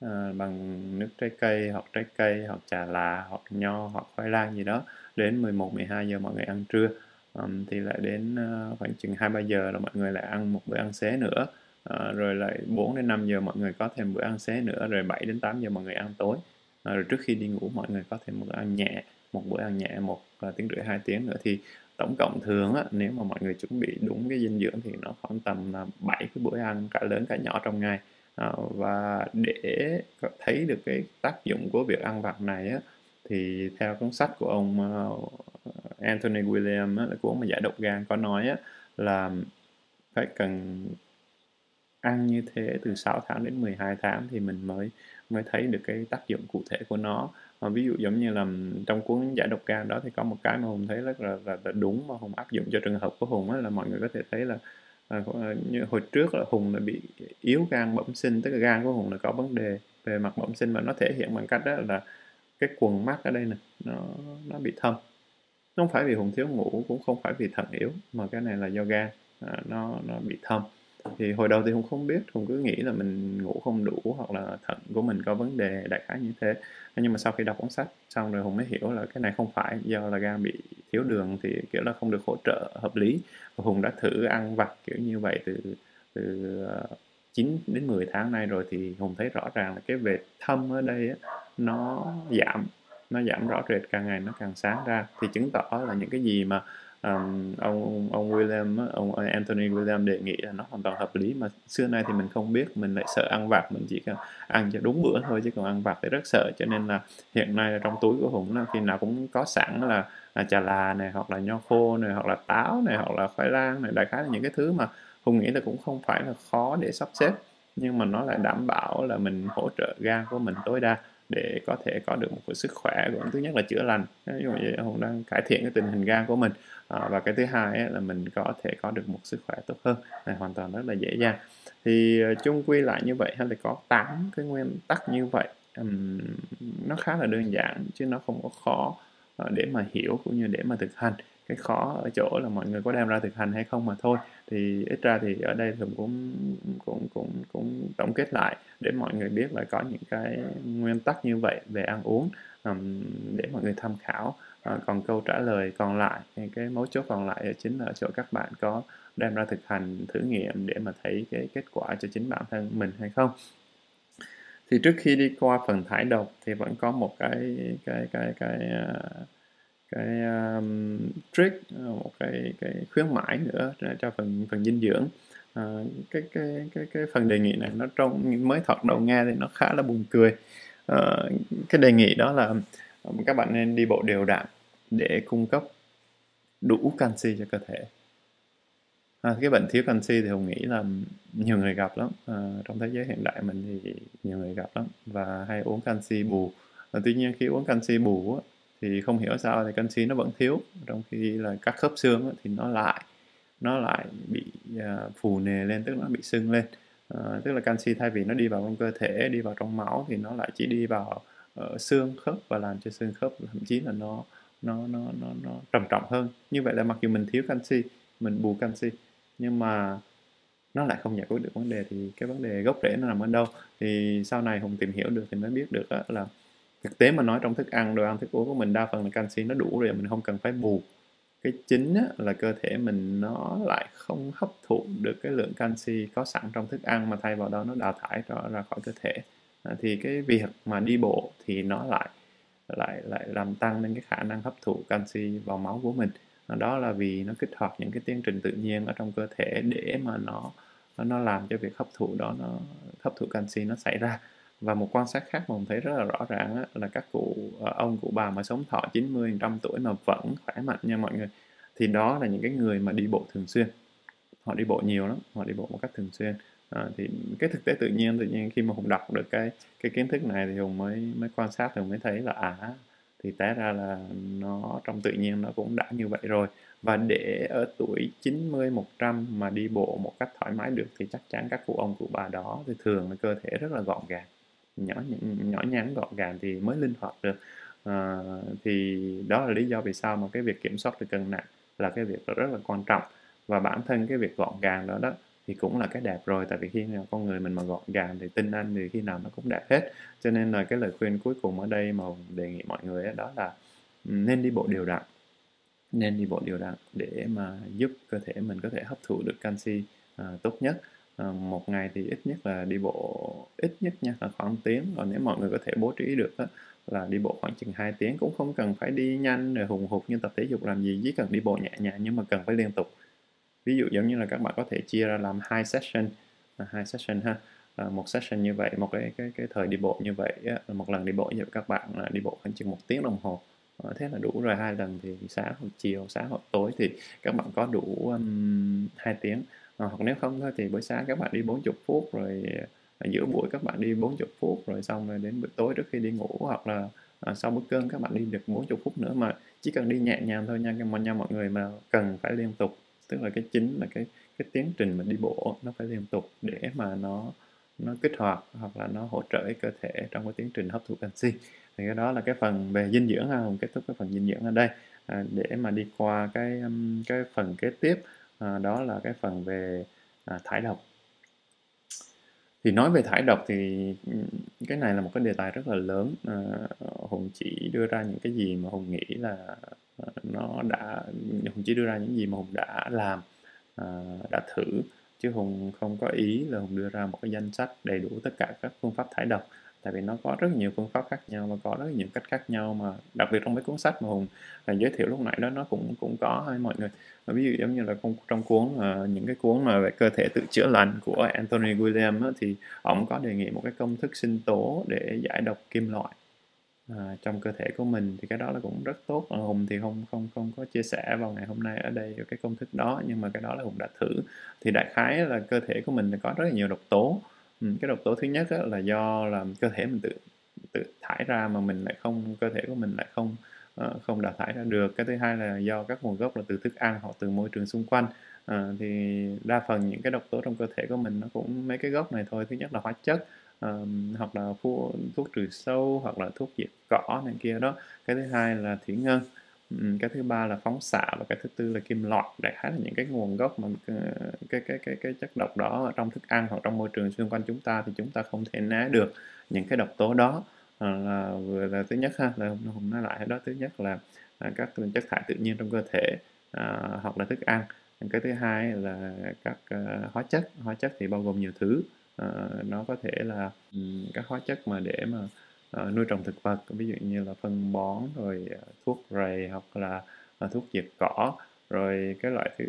À, bằng nước trái cây hoặc trái cây hoặc trà là hoặc nho hoặc khoai lang gì đó. Đến 11 12 giờ mọi người ăn trưa. Um, thì lại đến uh, khoảng chừng 2 3 giờ là mọi người lại ăn một bữa ăn xế nữa. À, rồi lại 4 đến 5 giờ mọi người có thêm bữa ăn xế nữa. Rồi 7 đến 8 giờ mọi người ăn tối. À, rồi trước khi đi ngủ mọi người có thêm một bữa ăn nhẹ một bữa ăn nhẹ một uh, tiếng rưỡi hai tiếng nữa. Thì tổng cộng thường á, nếu mà mọi người chuẩn bị đúng cái dinh dưỡng thì nó khoảng tầm là 7 cái bữa ăn cả lớn cả nhỏ trong ngày. À, và để thấy được cái tác dụng của việc ăn vặt này á, thì theo cuốn sách của ông ờ, Anthony William á, là cuốn mà giải độc gan có nói á, là phải cần ăn như thế từ 6 tháng đến 12 tháng thì mình mới mới thấy được cái tác dụng cụ thể của nó à, ví dụ giống như là trong cuốn giải độc gan đó thì có một cái mà hùng thấy rất là, là, là đúng mà hùng áp dụng cho trường hợp của hùng là mọi người có thể thấy là à, à, như hồi trước là hùng là bị yếu gan bẩm sinh tức là gan của hùng là có vấn đề về mặt bẩm sinh và nó thể hiện bằng cách đó là cái quần mắt ở đây nè nó nó bị thâm. Nó không phải vì hùng thiếu ngủ cũng không phải vì thận yếu mà cái này là do gan à, nó nó bị thâm thì hồi đầu thì hùng không biết hùng cứ nghĩ là mình ngủ không đủ hoặc là thận của mình có vấn đề đại khái như thế. Nhưng mà sau khi đọc cuốn sách xong rồi hùng mới hiểu là cái này không phải do là gan bị thiếu đường thì kiểu là không được hỗ trợ hợp lý. Và hùng đã thử ăn vặt kiểu như vậy từ từ ờ, 9 đến 10 tháng nay rồi thì hùng thấy rõ ràng là cái vệt thâm ở đây á, nó giảm nó giảm rõ rệt càng ngày nó càng sáng ra. Thì chứng tỏ là những cái gì mà um, ông ông William ông Anthony William đề nghị là nó hoàn toàn hợp lý mà xưa nay thì mình không biết mình lại sợ ăn vặt mình chỉ cần ăn cho đúng bữa thôi chứ còn ăn vặt thì rất sợ. Cho nên là hiện nay trong túi của hùng là khi nào cũng có sẵn là, là trà là này hoặc là nho khô này hoặc là táo này hoặc là khoai lang này đại khái là những cái thứ mà hùng nghĩ là cũng không phải là khó để sắp xếp. Nhưng mà nó lại đảm bảo là mình hỗ trợ gan của mình tối đa để có thể có được một cái sức khỏe cũng thứ nhất là chữa lành. Ví dụ như hùng đang cải thiện cái tình hình gan của mình. À, và cái thứ hai ấy, là mình có thể có được một sức khỏe tốt hơn. Này hoàn toàn rất là dễ dàng. Thì à, chung quy lại như vậy hay là có 8 cái nguyên tắc như vậy um, nó khá là đơn giản chứ nó không có khó à, để mà hiểu cũng như để mà thực hành cái khó ở chỗ là mọi người có đem ra thực hành hay không mà thôi. Thì ít ra thì ở đây thường cũng cũng cũng cũng tổng kết lại để mọi người biết là có những cái nguyên tắc như vậy về ăn uống um, để mọi người tham khảo. Uh, còn câu trả lời còn lại cái mấu chốt còn lại chính là ở chỗ các bạn có đem ra thực hành thử nghiệm để mà thấy cái kết quả cho chính bản thân mình hay không. Thì trước khi đi qua phần thải độc thì vẫn có một cái cái cái cái uh, cái um, trick ờ, một cái cái khuyến mãi nữa cho phần phần dinh dưỡng. À, cái cái cái cái phần đề nghị này nó trong mới thật đầu nghe thì nó khá là buồn cười. À, cái đề nghị đó là các bạn nên đi bộ đều đặn để cung cấp đủ canxi cho cơ thể. À, cái bệnh thiếu canxi thì hùng nghĩ là nhiều người gặp lắm. À, trong thế giới hiện đại mình thì nhiều người gặp lắm và hay uống canxi bù. À, tuy nhiên khi uống canxi bù thì không hiểu sao thì canxi nó vẫn thiếu. Trong khi là các khớp xương thì nó lại nó lại bị à, phù nề lên tức nó bị sưng lên. À, tức là canxi thay vì nó đi vào trong cơ thể đi vào trong máu thì nó lại chỉ đi vào ở xương khớp và làm cho xương khớp thậm chí là nó nó nó nó nó trầm trọng hơn. Như vậy là mặc dù mình thiếu canxi mình bù canxi nhưng mà nó lại không giải quyết được vấn đề. Thì cái vấn đề gốc rễ nó nằm ở đâu? Thì sau này hùng tìm hiểu được thì mới biết được là thực tế mà nói trong thức ăn đồ ăn thức uống của mình đa phần là canxi nó đủ rồi mình không cần phải bù cái chính á, là cơ thể mình nó lại không hấp thụ được cái lượng canxi có sẵn trong thức ăn mà thay vào đó nó đào thải ra, ra khỏi cơ thể. À, thì cái việc mà đi bộ thì nó lại lại lại làm tăng lên cái khả năng hấp thụ canxi vào máu của mình. À, đó là vì nó kích hoạt những cái tiến trình tự nhiên ở trong cơ thể để mà nó nó làm cho việc hấp thụ đó nó hấp thụ canxi nó xảy ra và một quan sát khác mà mình thấy rất là rõ ràng á, là các cụ ờ, ông cụ bà mà sống thọ 90 trăm tuổi mà vẫn khỏe mạnh nha mọi người thì đó là những cái người mà đi bộ thường xuyên. Họ đi bộ nhiều lắm họ đi bộ một cách thường xuyên. À, thì cái thực tế tự nhiên tự nhiên khi mà hùng đọc được cái cái kiến thức này thì hùng mới mới quan sát thì hùng mới thấy là à thì té ra là nó trong tự nhiên nó cũng đã như vậy rồi. Và để ở tuổi 90 100 mà đi bộ một cách thoải mái được thì chắc chắn các cụ ông cụ bà đó thì thường là cơ thể rất là gọn gàng nhỏ nhỏ nhắn gọn gàng thì mới linh hoạt được. À, thì đó là lý do vì sao mà cái việc kiểm soát được cân nặng là cái việc rất là quan trọng. Và bản thân cái việc gọn gàng đó đó thì cũng là cái đẹp rồi tại vì khi nào con người mình mà gọn gàng thì tin anh thì khi nào nó cũng đẹp hết. Cho nên là cái lời khuyên cuối cùng ở đây mà đề nghị mọi người đó là ừ, nên đi bộ đều đặn. Nên đi bộ đều đặn để mà giúp cơ thể mình có thể hấp thụ được canxi à, tốt nhất. Ờ, một ngày thì ít nhất là đi bộ ít nhất nha là khoảng tiếng. Còn nếu mọi người có thể bố trí được á, là đi bộ khoảng chừng 2 tiếng. Cũng không cần phải đi nhanh rồi hùng hục như tập thể dục làm gì chỉ cần đi bộ nhẹ nhàng nhưng mà cần phải liên tục. Ví dụ giống như là các bạn có thể chia ra làm hai session à, hai session ha. À, một session như vậy một cái cái cái thời đi bộ như vậy á, một lần đi bộ như vậy các bạn là đi bộ khoảng chừng một tiếng đồng hồ. À, thế là đủ rồi. Hai lần thì sáng hoặc chiều sáng hoặc tối thì các bạn có đủ um, 2 tiếng à, hoặc nếu không thôi thì buổi sáng các bạn đi 40 phút rồi à, giữa buổi các bạn đi 40 phút rồi xong rồi đến buổi tối trước khi đi ngủ hoặc là à, sau bữa cơm các bạn đi được 40 phút nữa. Mà chỉ cần đi nhẹ nhàng thôi nha mọi nha mọi người mà cần phải liên tục tức là cái chính là cái cái tiến trình mà đi bộ nó phải liên tục để mà nó nó kích hoạt hoặc là nó hỗ trợ cơ thể trong cái tiến trình hấp thụ canxi. Thì cái đó là cái phần về dinh dưỡng ha kết thúc cái phần dinh dưỡng ở đây. À, để mà đi qua cái cái phần kế tiếp à, đó là cái phần về à, thải độc. Thì nói về thải độc thì cái này là một cái đề tài rất là lớn. À, hùng chỉ đưa ra những cái gì mà hùng nghĩ là ờ, nó đã hùng chỉ đưa ra những gì mà hùng đã làm à, đã thử. Chứ hùng không có ý là hùng đưa ra một cái danh sách đầy đủ tất cả các phương pháp thải độc tại vì nó có rất nhiều phương pháp khác nhau và có rất nhiều cách khác nhau mà đặc biệt trong mấy cuốn sách mà hùng là giới thiệu lúc nãy đó nó cũng cũng có hay mọi người. Ví dụ giống như là trong cuốn uh, những cái cuốn mà về cơ thể tự chữa lành của Anthony William á, thì ông có đề nghị một cái công thức sinh tố để giải độc kim loại à, trong cơ thể của mình. Thì cái đó là cũng rất tốt. Hùng thì không không không có chia sẻ vào ngày hôm nay ở đây cái công thức đó nhưng mà cái đó là hùng đã thử. Thì đại khái là cơ thể của mình có rất là nhiều độc tố. Ừ, cái độc tố thứ nhất là do là cơ thể mình tự tự thải ra mà mình lại không cơ thể của mình lại không uh, không đào thải ra được. Cái thứ hai là do các nguồn gốc là từ thức ăn hoặc từ môi trường xung quanh. Uh, thì đa phần những cái độc tố trong cơ thể của mình nó cũng mấy cái gốc này thôi. Thứ nhất là hóa chất uh, hoặc là phu, thuốc trừ sâu hoặc là thuốc diệt cỏ này kia đó. Cái thứ hai là thủy ngân cái thứ ba là phóng xạ và cái thứ tư là kim loại. Đại khái là những cái nguồn gốc mà cái cái cái cái, cái chất độc đó ở trong thức ăn hoặc trong môi trường xung quanh chúng ta thì chúng ta không thể né được những cái độc tố đó. À, là vừa là thứ nhất ha là hôm nói lại đó thứ nhất là à, các chất thải tự nhiên trong cơ thể à, hoặc là thức ăn. Cái thứ hai là các uh, hóa chất. Hóa chất thì bao gồm nhiều thứ. Uh, nó có thể là um, các hóa chất mà để mà uh, nuôi trồng thực vật ví dụ như là phân bón rồi ờ, thuốc rầy hoặc là uh, thuốc diệt cỏ. Rồi cái loại thứ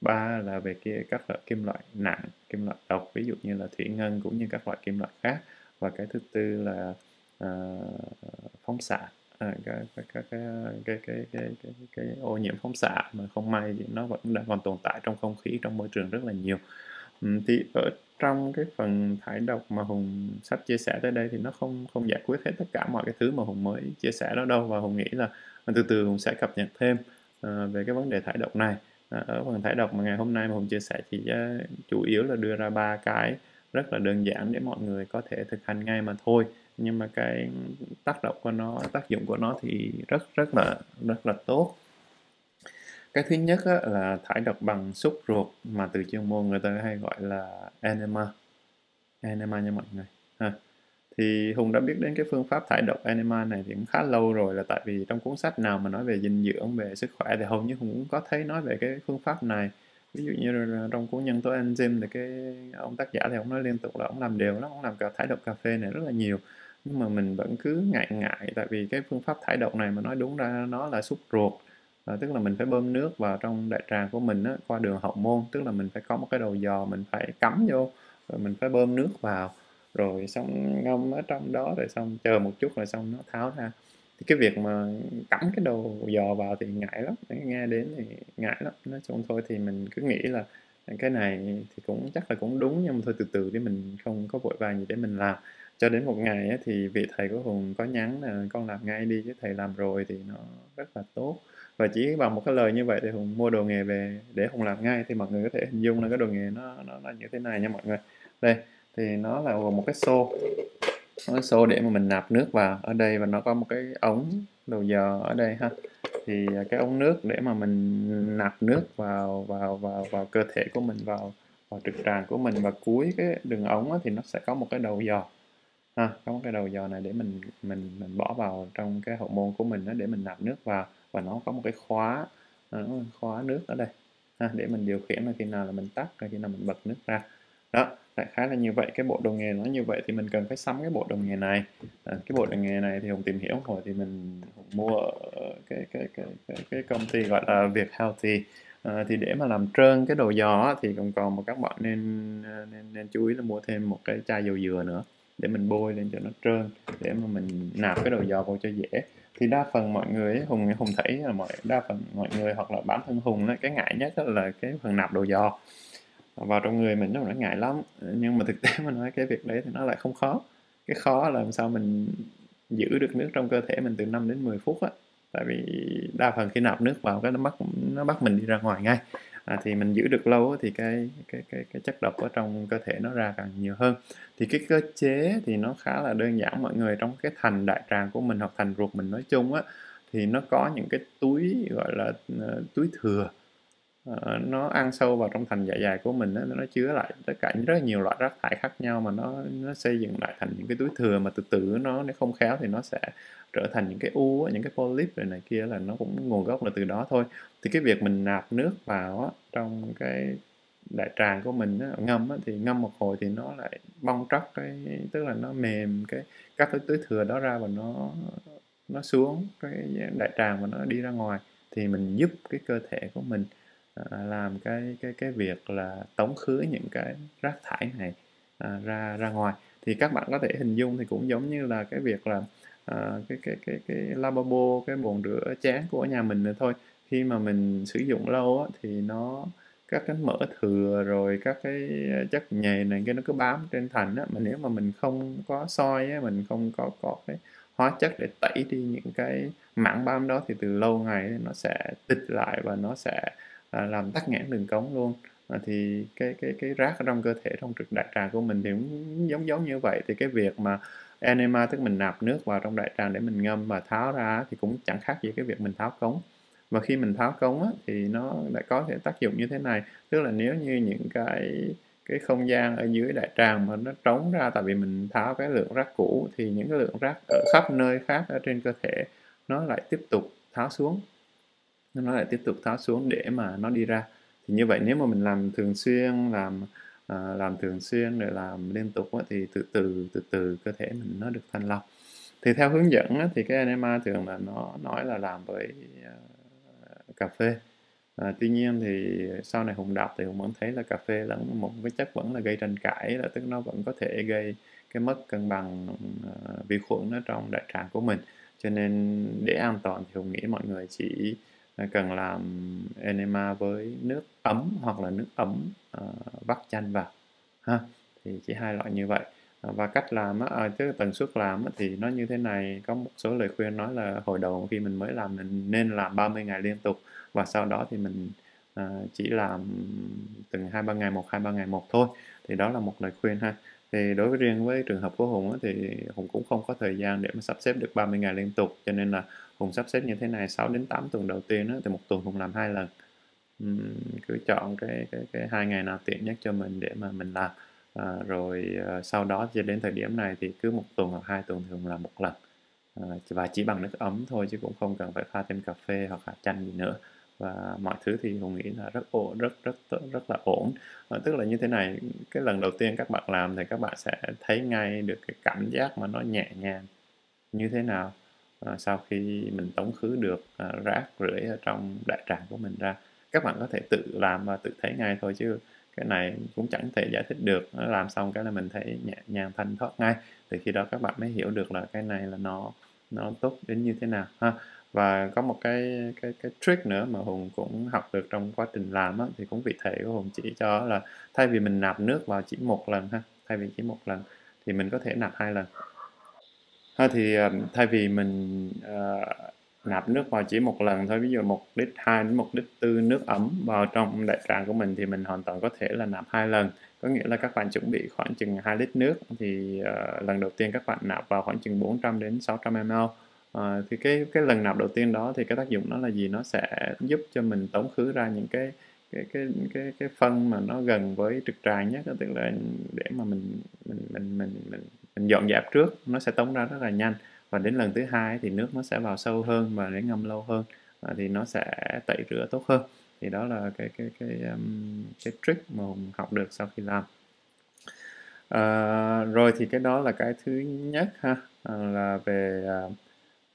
ba là về kia các loại kim loại nặng kim loại độc ví dụ như là thủy ngân cũng như các loại kim loại khác. Và cái thứ tư là uh, phóng xạ. À, cái, cái, cái, cái, cái, cái, cái, cái, cái ô nhiễm phóng xạ mà không may thì nó vẫn đang còn tồn tại trong không khí trong môi trường rất là nhiều. Thì ở trong cái phần thải độc mà hùng sắp chia sẻ tới đây thì nó không không giải quyết hết tất cả mọi cái thứ mà hùng mới chia sẻ đó đâu. Và hùng nghĩ là à, từ từ hùng sẽ cập nhật thêm uh, về cái vấn đề thải độc này. Uh, ở phần thải độc mà ngày hôm nay mà hùng chia sẻ chỉ uh, chủ yếu là đưa ra ba cái rất là đơn giản để mọi người có thể thực hành ngay mà thôi. Nhưng mà cái tác động của nó tác dụng của nó thì rất rất là rất là tốt cái thứ nhất á, là thải độc bằng xúc ruột mà từ chuyên môn người ta hay gọi là enema enema nha mọi người ha. Thì hùng đã biết đến cái phương pháp thải độc enema này thì cũng khá lâu rồi là tại vì trong cuốn sách nào mà nói về dinh dưỡng về sức khỏe thì hầu như hùng cũng có thấy nói về cái phương pháp này. Ví dụ như trong cuốn nhân tố enzyme thì cái ông tác giả thì ông nói liên tục là ông làm đều lắm ông làm cả thải độc cà phê này rất là nhiều. Nhưng mà mình vẫn cứ ngại ngại tại vì cái phương pháp thải độc này mà nói đúng ra nó là xúc ruột à, tức là mình phải bơm nước vào trong đại tràng của mình á, qua đường hậu môn. Tức là mình phải có một cái đầu dò mình phải cắm vô rồi mình phải bơm nước vào. Rồi xong ngâm ở trong đó rồi xong chờ một chút rồi xong nó tháo ra. Thì cái việc mà cắm cái đầu dò vào thì ngại lắm. Nghe đến thì ngại lắm. Nói chung thôi thì mình cứ nghĩ là cái này thì cũng chắc là cũng đúng nhưng mà thôi từ từ để mình không có vội vàng gì để mình làm. Cho đến một ngày ấy, thì vị thầy của hùng có nhắn là con làm ngay đi chứ thầy làm rồi thì nó rất là tốt và chỉ bằng một cái lời như vậy thì hùng mua đồ nghề về để hùng làm ngay. Thì mọi người có thể hình dung là cái đồ nghề nó nó nó như thế này nha mọi người. Đây, thì nó là gồm một cái xô. Cái xô để mà mình nạp nước vào. Ở đây và nó có một cái ống đầu dò ở đây ha. Thì cái ống nước để mà mình nạp nước vào vào vào vào cơ thể của mình, vào vào trực tràng của mình và cuối cái đường ống thì nó sẽ có một cái đầu dò. Ha, có một cái đầu dò này để mình mình mình bỏ vào trong cái hậu môn của mình đó để mình nạp nước vào và nó có một cái khóa ờ, khóa nước ở đây. Ha, để mình điều khiển là khi nào là mình tắt khi nào mình bật nước ra. Đó đại khái là như vậy. Cái bộ đồ nghề nó như vậy thì mình cần phải sắm cái bộ đồ nghề này. À, cái bộ đồ nghề này thì hùng tìm hiểu hồi thì mình mua ở cái cái cái cái, cái công ty gọi là Việt Healthy. À, thì để mà làm trơn cái đồ giò thì còn còn một các bạn nên nên nên chú ý là mua thêm một cái chai dầu dừa nữa để mình bôi lên cho nó trơn để mà mình nạp cái đầu giò vào cho dễ thì đa phần mọi người hùng hùng thấy là mọi, đa phần mọi người hoặc là bản thân hùng cái ngại nhất là cái phần nạp đồ giò. Vào trong người mình nó nó ngại lắm, nhưng mà thực tế mà nói cái việc đấy thì nó lại không khó. Cái khó là làm sao mình giữ được nước trong cơ thể mình từ 5 đến 10 phút á, tại vì đa phần khi nạp nước vào cái nó bắt nó bắt mình đi ra ngoài ngay à, thì mình giữ được lâu thì cái cái cái cái chất độc ở trong cơ thể nó ra càng nhiều hơn. Thì cái cơ chế thì nó khá là đơn giản mọi người trong cái thành đại tràng của mình hoặc thành ruột mình nói chung á thì nó có những cái túi gọi là uh, túi thừa uh, nó ăn sâu vào trong thành dạ dày của mình đó, nó chứa lại tất cả rất nhiều loại rác thải khác nhau mà nó nó xây dựng lại thành những cái túi thừa mà từ từ nó nếu không khéo thì nó sẽ trở thành những cái u những cái polyp rồi này kia là nó cũng nguồn gốc là từ đó thôi. Thì cái việc mình nạp nước vào á, trong cái đại tràng của mình á, ngâm á, thì ngâm một hồi thì nó lại bong tróc cái tức là nó mềm cái các cái túi thừa đó ra và nó nó xuống cái đại tràng và nó đi ra ngoài. Thì mình giúp cái cơ thể của mình à, làm cái cái cái việc là tống khứ những cái rác thải này à, ra ra ngoài. Thì các bạn có thể hình dung thì cũng giống như là cái việc là à, cái cái cái cái lavabo cái bồn rửa chén của nhà mình nữa thôi. Khi mà mình sử dụng lâu á, thì nó các cái mỡ thừa rồi các cái chất nhầy này cái nó cứ bám trên thành á. Mà nếu mà mình không có soi á mình không có có cái hóa chất để tẩy đi những cái mảng bám đó thì từ lâu ngày nó sẽ tịch lại và nó sẽ à, làm tắc nghẽn đường cống luôn. À, thì cái cái cái rác ở trong cơ thể trong trực đại tràng của mình thì cũng giống giống như vậy. Thì cái việc mà enema tức mình nạp nước vào trong đại tràng để mình ngâm và tháo ra thì cũng chẳng khác gì cái việc mình tháo cống. Và khi mình tháo cống á, thì nó lại có thể tác dụng như thế này. Tức là nếu như những cái cái không gian ở dưới đại tràng mà nó trống ra tại vì mình tháo cái lượng rác cũ thì những cái lượng rác ở khắp nơi khác ở trên cơ thể nó lại tiếp tục tháo xuống nó lại tiếp tục tháo xuống để mà nó đi ra. Thì như vậy nếu mà mình làm thường xuyên làm à, làm thường xuyên rồi làm liên tục á, thì từ từ từ từ cơ thể mình nó được thanh lọc. Thì theo hướng dẫn á, thì cái enema thường là nó nói là làm với uh, cà phê. À, tuy nhiên thì sau này Hùng đọc thì Hùng vẫn thấy là cà phê lẫn một cái chất vẫn là gây tranh cãi là tức nó vẫn có thể gây cái mất cân bằng uh, vi khuẩn ở trong đại tràng của mình. Cho nên để an toàn thì Hùng nghĩ mọi người chỉ cần làm enema với nước ấm hoặc là nước ấm uh, vắt chanh vào ha. Thì chỉ hai loại như vậy. Và cách làm á, à, chứ tần suất làm á, thì nó như thế này. Có một số lời khuyên nói là hồi đầu khi mình mới làm mình nên làm 30 ngày liên tục và sau đó thì mình à, chỉ làm từng hai ba ngày một hai ba ngày một thôi. Thì đó là một lời khuyên ha. Thì đối với riêng với trường hợp của Hùng á, thì Hùng cũng không có thời gian để mà sắp xếp được 30 ngày liên tục. Cho nên là Hùng sắp xếp như thế này 6 đến 8 tuần đầu tiên đó, thì một tuần Hùng làm hai lần. Uhm, cứ chọn cái cái cái hai ngày nào tiện nhất cho mình để mà mình làm. À, rồi à, sau đó cho đến thời điểm này thì cứ một tuần hoặc hai tuần thì Hùng làm một lần. À, và chỉ bằng nước ấm thôi chứ cũng không cần phải pha thêm cà phê hoặc là chanh gì nữa. Và mọi thứ thì hùng nghĩ là rất ổn rất rất rất là ổn. À, tức là như thế này cái lần đầu tiên các bạn làm thì các bạn sẽ thấy ngay được cái cảm giác mà nó nhẹ nhàng như thế nào à, sau khi mình tống khứ được à, rác rưởi ở trong đại tràng của mình ra các bạn có thể tự làm và tự thấy ngay thôi chứ cái này cũng chẳng thể giải thích được. Nó làm xong cái là mình thấy nhẹ nhàng thanh thoát ngay. Thì khi đó các bạn mới hiểu được là cái này là nó nó tốt đến như thế nào ha. Và có một cái cái cái trick nữa mà hùng cũng học được trong quá trình làm á, thì cũng vị thầy của hùng chỉ cho là thay vì mình nạp nước vào chỉ một lần ha thay vì chỉ một lần thì mình có thể nạp hai lần thôi thì ờ, thay vì mình ờ, uh, nạp nước vào chỉ một lần thôi ví dụ một lít hai đến một lít tư nước ấm vào trong đại tràng của mình thì mình hoàn toàn có thể là nạp hai lần. Có nghĩa là các bạn chuẩn bị khoảng chừng 2 lít nước thì uh, lần đầu tiên các bạn nạp vào khoảng chừng 400 đến 600 ml. Uh, thì cái cái lần nạp đầu tiên đó thì cái tác dụng nó là gì? Nó sẽ giúp cho mình tống khứ ra những cái cái cái cái cái phân mà nó gần với trực tràng nhất tức là để mà mình mình mình mình mình, mình dọn dẹp trước nó sẽ tống ra rất là nhanh. Và đến lần thứ hai thì nước nó sẽ vào sâu hơn và để ngâm lâu hơn à, thì nó sẽ tẩy rửa tốt hơn. Thì đó là cái cái cái um, cái trick mà hùng học được sau khi làm. À, rồi thì cái đó là cái thứ nhất ha à, là về à,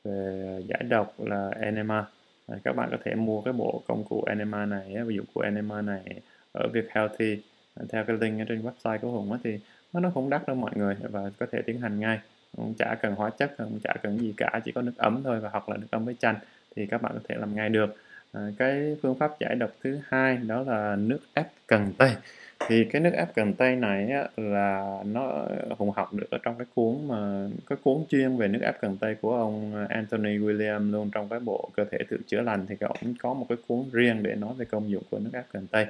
về giải độc là enema. À, các bạn có thể mua cái bộ công cụ enema này ví dụ của enema này ở việc Healthy theo cái link ở trên website của Hùng thì nó không đắt đâu mọi người và có thể tiến hành ngay. Không chả cần hóa chất không chả cần gì cả chỉ có nước ấm thôi và hoặc là nước ấm với chanh thì các bạn có thể làm ngay được. À, cái phương pháp giải độc thứ hai đó là nước ép cần tây. Thì cái nước ép cần tây này á, là nó hùng học được ở trong cái cuốn mà cái cuốn chuyên về nước ép cần tây của ông Anthony William luôn trong cái bộ cơ thể tự chữa lành thì ông có một cái cuốn riêng để nói về công dụng của nước ép cần tây.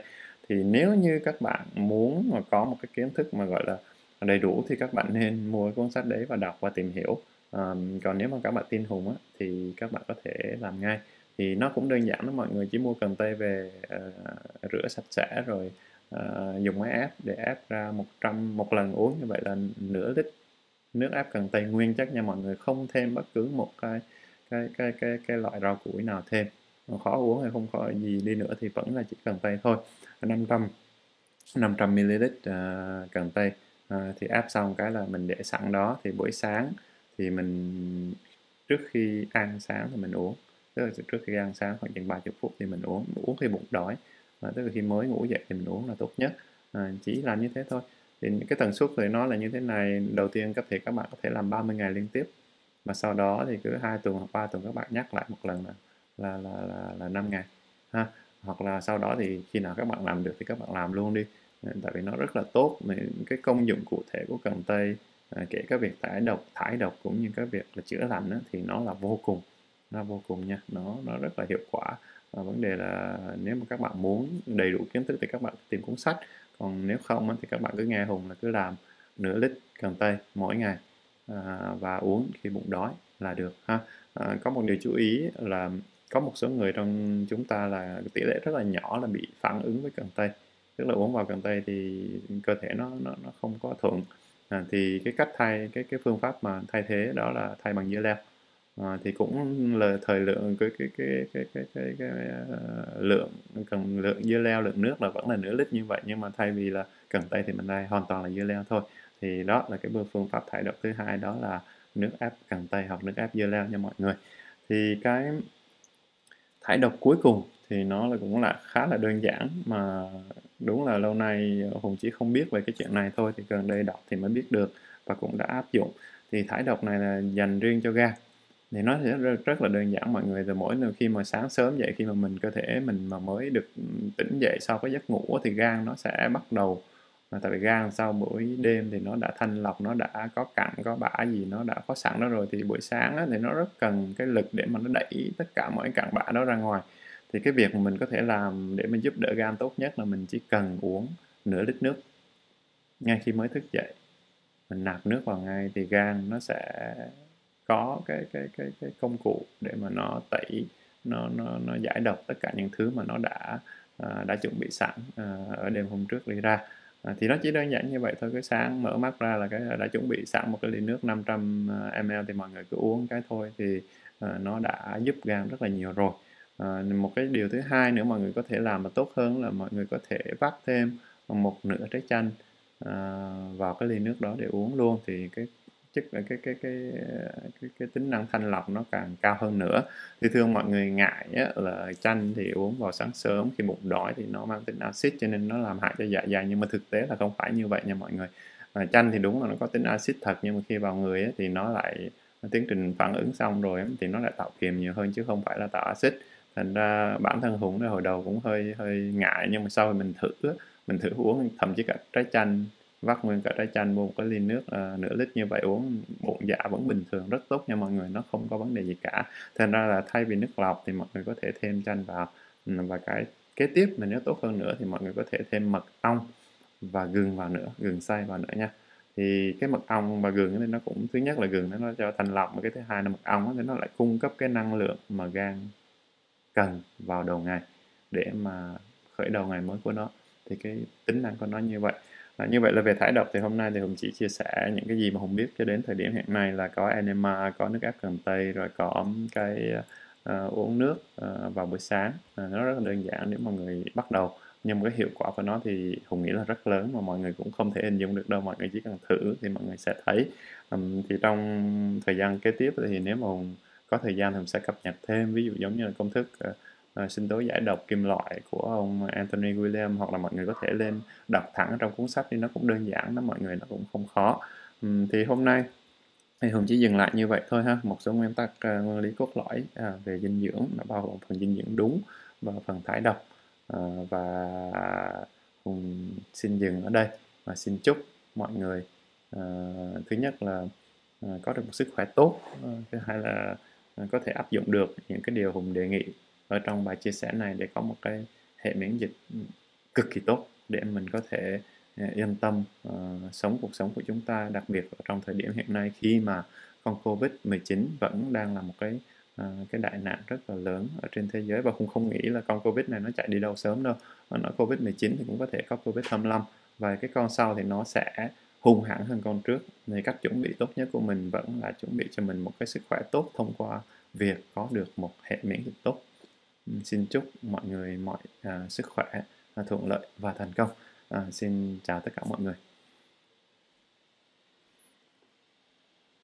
Thì nếu như các bạn muốn mà có một cái kiến thức mà gọi là đầy đủ thì các bạn nên mua cái cuốn sách đấy và đọc và tìm hiểu. Um, còn nếu mà các bạn tin hùng á, thì các bạn có thể làm ngay. Thì nó cũng đơn giản đó mọi người chỉ mua cần tây về uh, rửa sạch sẽ rồi uh, dùng máy ép để ép ra 100 một lần uống như vậy là nửa lít nước ép cần tây nguyên chất nha mọi người không thêm bất cứ một cái cái cái cái cái loại rau củ nào thêm. Khó uống hay không có gì đi nữa thì vẫn là chỉ cần tây thôi. 500 500 ml uh, cần tây Ờ, thì áp xong cái là mình để sẵn đó. Thì buổi sáng thì mình trước khi ăn sáng thì mình uống. Tức là trước khi ăn sáng khoảng chừng 30 phút thì mình uống. Uống khi bụng đói. À, tức là khi mới ngủ dậy thì mình uống là tốt nhất. À, chỉ làm như thế thôi. Thì cái tần suất thì nó là như thế này. Đầu tiên có thể các bạn có thể làm 30 ngày liên tiếp. Mà sau đó thì cứ hai tuần hoặc ba tuần các bạn nhắc lại một lần là là là là, là 5 ngày ha. Hoặc là sau đó thì khi nào các bạn làm được thì các bạn làm luôn đi. Ờ, tại vì nó rất là tốt cái công dụng cụ thể của cần tây à, kể cả việc thải độc thải độc cũng như các việc là chữa lành thì nó là vô cùng nó vô cùng nha nó nó rất là hiệu quả. Và vấn đề là nếu mà các bạn muốn đầy đủ kiến thức thì các bạn tìm cuốn sách còn nếu không thì các bạn cứ nghe hùng là cứ làm nửa lít cần tây mỗi ngày à, và uống khi bụng đói là được ha. À, có một điều chú ý là có một số người trong chúng ta là tỷ lệ rất là nhỏ là bị phản ứng với cần tây tức là uống vào cần tây thì cơ thể nó nó nó không có thuận. À, thì cái cách thay cái cái phương pháp mà thay thế đó là thay bằng dưa leo. À, thì cũng là thời lượng cái cái cái cái cái cái, cái, cái uh, lượng cần lượng dưa leo lượng nước là vẫn là nửa lít như vậy nhưng mà thay vì là cần tây thì mình thay hoàn toàn là dưa leo thôi. Thì đó là cái phương pháp thải độc thứ hai đó là nước ép cần tây hoặc nước ép dưa leo nha mọi người. Thì cái thải độc cuối cùng thì nó là cũng là khá là đơn giản mà đúng là lâu nay hùng chỉ không biết về cái chuyện này thôi thì gần đây đọc thì mới biết được và cũng đã áp dụng. Thì thải độc này là dành riêng cho gan thì nó sẽ rất, rất là đơn giản mọi người từ mỗi khi mà sáng sớm dậy khi mà mình cơ thể mình mà mới được tỉnh dậy sau cái giấc ngủ thì gan nó sẽ bắt đầu. Mà tại vì gan sau buổi đêm thì nó đã thanh lọc nó đã có cặn có bã gì nó đã có sẵn đó rồi thì buổi sáng á, thì nó rất cần cái lực để mà nó đẩy tất cả mọi cặn bã đó ra ngoài thì cái việc mà mình có thể làm để mình giúp đỡ gan tốt nhất là mình chỉ cần uống nửa lít nước. Ngay khi mới thức dậy mình nạp nước vào ngay thì gan nó sẽ có cái cái cái cái công cụ để mà nó tẩy nó nó nó giải độc tất cả những thứ mà nó đã uh, đã chuẩn bị sẵn uh, ở đêm hôm trước đi ra. À, thì nó chỉ đơn giản như vậy thôi cái sáng mở mắt ra là cái đã chuẩn bị sẵn một cái ly nước 500 ml thì mọi người cứ uống cái thôi thì uh, nó đã giúp gan rất là nhiều rồi à, một cái điều thứ hai nữa mọi người có thể làm mà tốt hơn là mọi người có thể vắt thêm một nửa trái chanh à, vào cái ly nước đó để uống luôn. Thì cái chất cái cái cái cái cái, cái tính năng thanh lọc nó càng cao hơn nữa. Thì thường mọi người ngại á, là chanh thì uống vào sáng sớm khi bụng đói thì nó mang tính axit cho nên nó làm hại cho dạ dày. Nhưng mà thực tế là không phải như vậy nha mọi người. À, chanh thì đúng là nó có tính axit thật nhưng mà khi vào người á, thì nó lại tiến trình phản ứng xong rồi thì nó lại tạo kiềm nhiều hơn chứ không phải là tạo axit thành ra bản thân hùng hồi đầu cũng hơi hơi ngại nhưng mà sau mình thử mình thử uống thậm chí cả trái chanh vắt nguyên cả trái chanh vô một cái ly nước uh, nửa lít như vậy uống bụng dạ vẫn bình thường rất tốt nha mọi người nó không có vấn đề gì cả. Thành ra là thay vì nước lọc thì mọi người có thể thêm chanh vào ừ, và cái kế tiếp mà nếu tốt hơn nữa thì mọi người có thể thêm mật ong và gừng vào nữa gừng xay vào nữa nha. Thì cái mật ong và gừng thì nó cũng thứ nhất là gừng nó cho thanh lọc và cái thứ hai là mật ong thì nó lại cung cấp cái năng lượng mà gan cần vào đầu ngày để mà khởi đầu ngày mới của nó. Thì cái tính năng của nó như vậy. À, như vậy là về thải độc thì hôm nay thì hùng chỉ chia sẻ những cái gì mà hùng biết cho đến thời điểm hiện nay là có enema có nước ép cần tây rồi có cái uh, uống nước uh, vào buổi sáng. À, nó rất là đơn giản nếu mọi người bắt đầu. Nhưng mà cái hiệu quả của nó thì hùng nghĩ là rất lớn mà mọi người cũng không thể hình dung được đâu. Mọi người chỉ cần thử thì mọi người sẽ thấy. Um, thì trong thời gian kế tiếp thì nếu mà hùng có thời gian thì mình sẽ cập nhật thêm. Ví dụ giống như là công thức uh, uh, sinh tố giải độc kim loại của ông Anthony William hoặc là mọi người có thể lên đọc thẳng trong cuốn sách thì nó cũng đơn giản nó mọi người nó cũng không khó. Um, thì hôm nay thì Hùng chỉ dừng lại như vậy thôi ha. Một số nguyên tắc uh, nguyên lý cốt lõi uh, về dinh dưỡng nó bao gồm phần dinh dưỡng đúng và phần thải độc. Uh, và Hùng xin dừng ở đây và xin chúc mọi người uh, thứ nhất là uh, có được một sức khỏe tốt uh, thứ hai là À, có thể áp dụng được những cái điều hùng đề nghị ở trong bài chia sẻ này để có một cái hệ miễn dịch cực kỳ tốt để mình có thể à, yên tâm uh, sống cuộc sống của chúng ta đặc biệt ở trong thời điểm hiện nay khi mà con covid 19 vẫn đang là một cái uh, cái đại nạn rất là lớn ở trên thế giới. Và cũng không nghĩ là con covid này nó chạy đi đâu sớm đâu. Nó covid 19 thì cũng có thể có covid 25 và cái con sau thì nó sẽ hung hãn hơn con trước. Thì cách chuẩn bị tốt nhất của mình vẫn là chuẩn bị cho mình một cái sức khỏe tốt thông qua việc có được một hệ miễn dịch tốt. Ừ, xin chúc mọi người mọi uh, sức khỏe uh, thuận lợi và thành công. Uh, xin chào tất cả mọi người.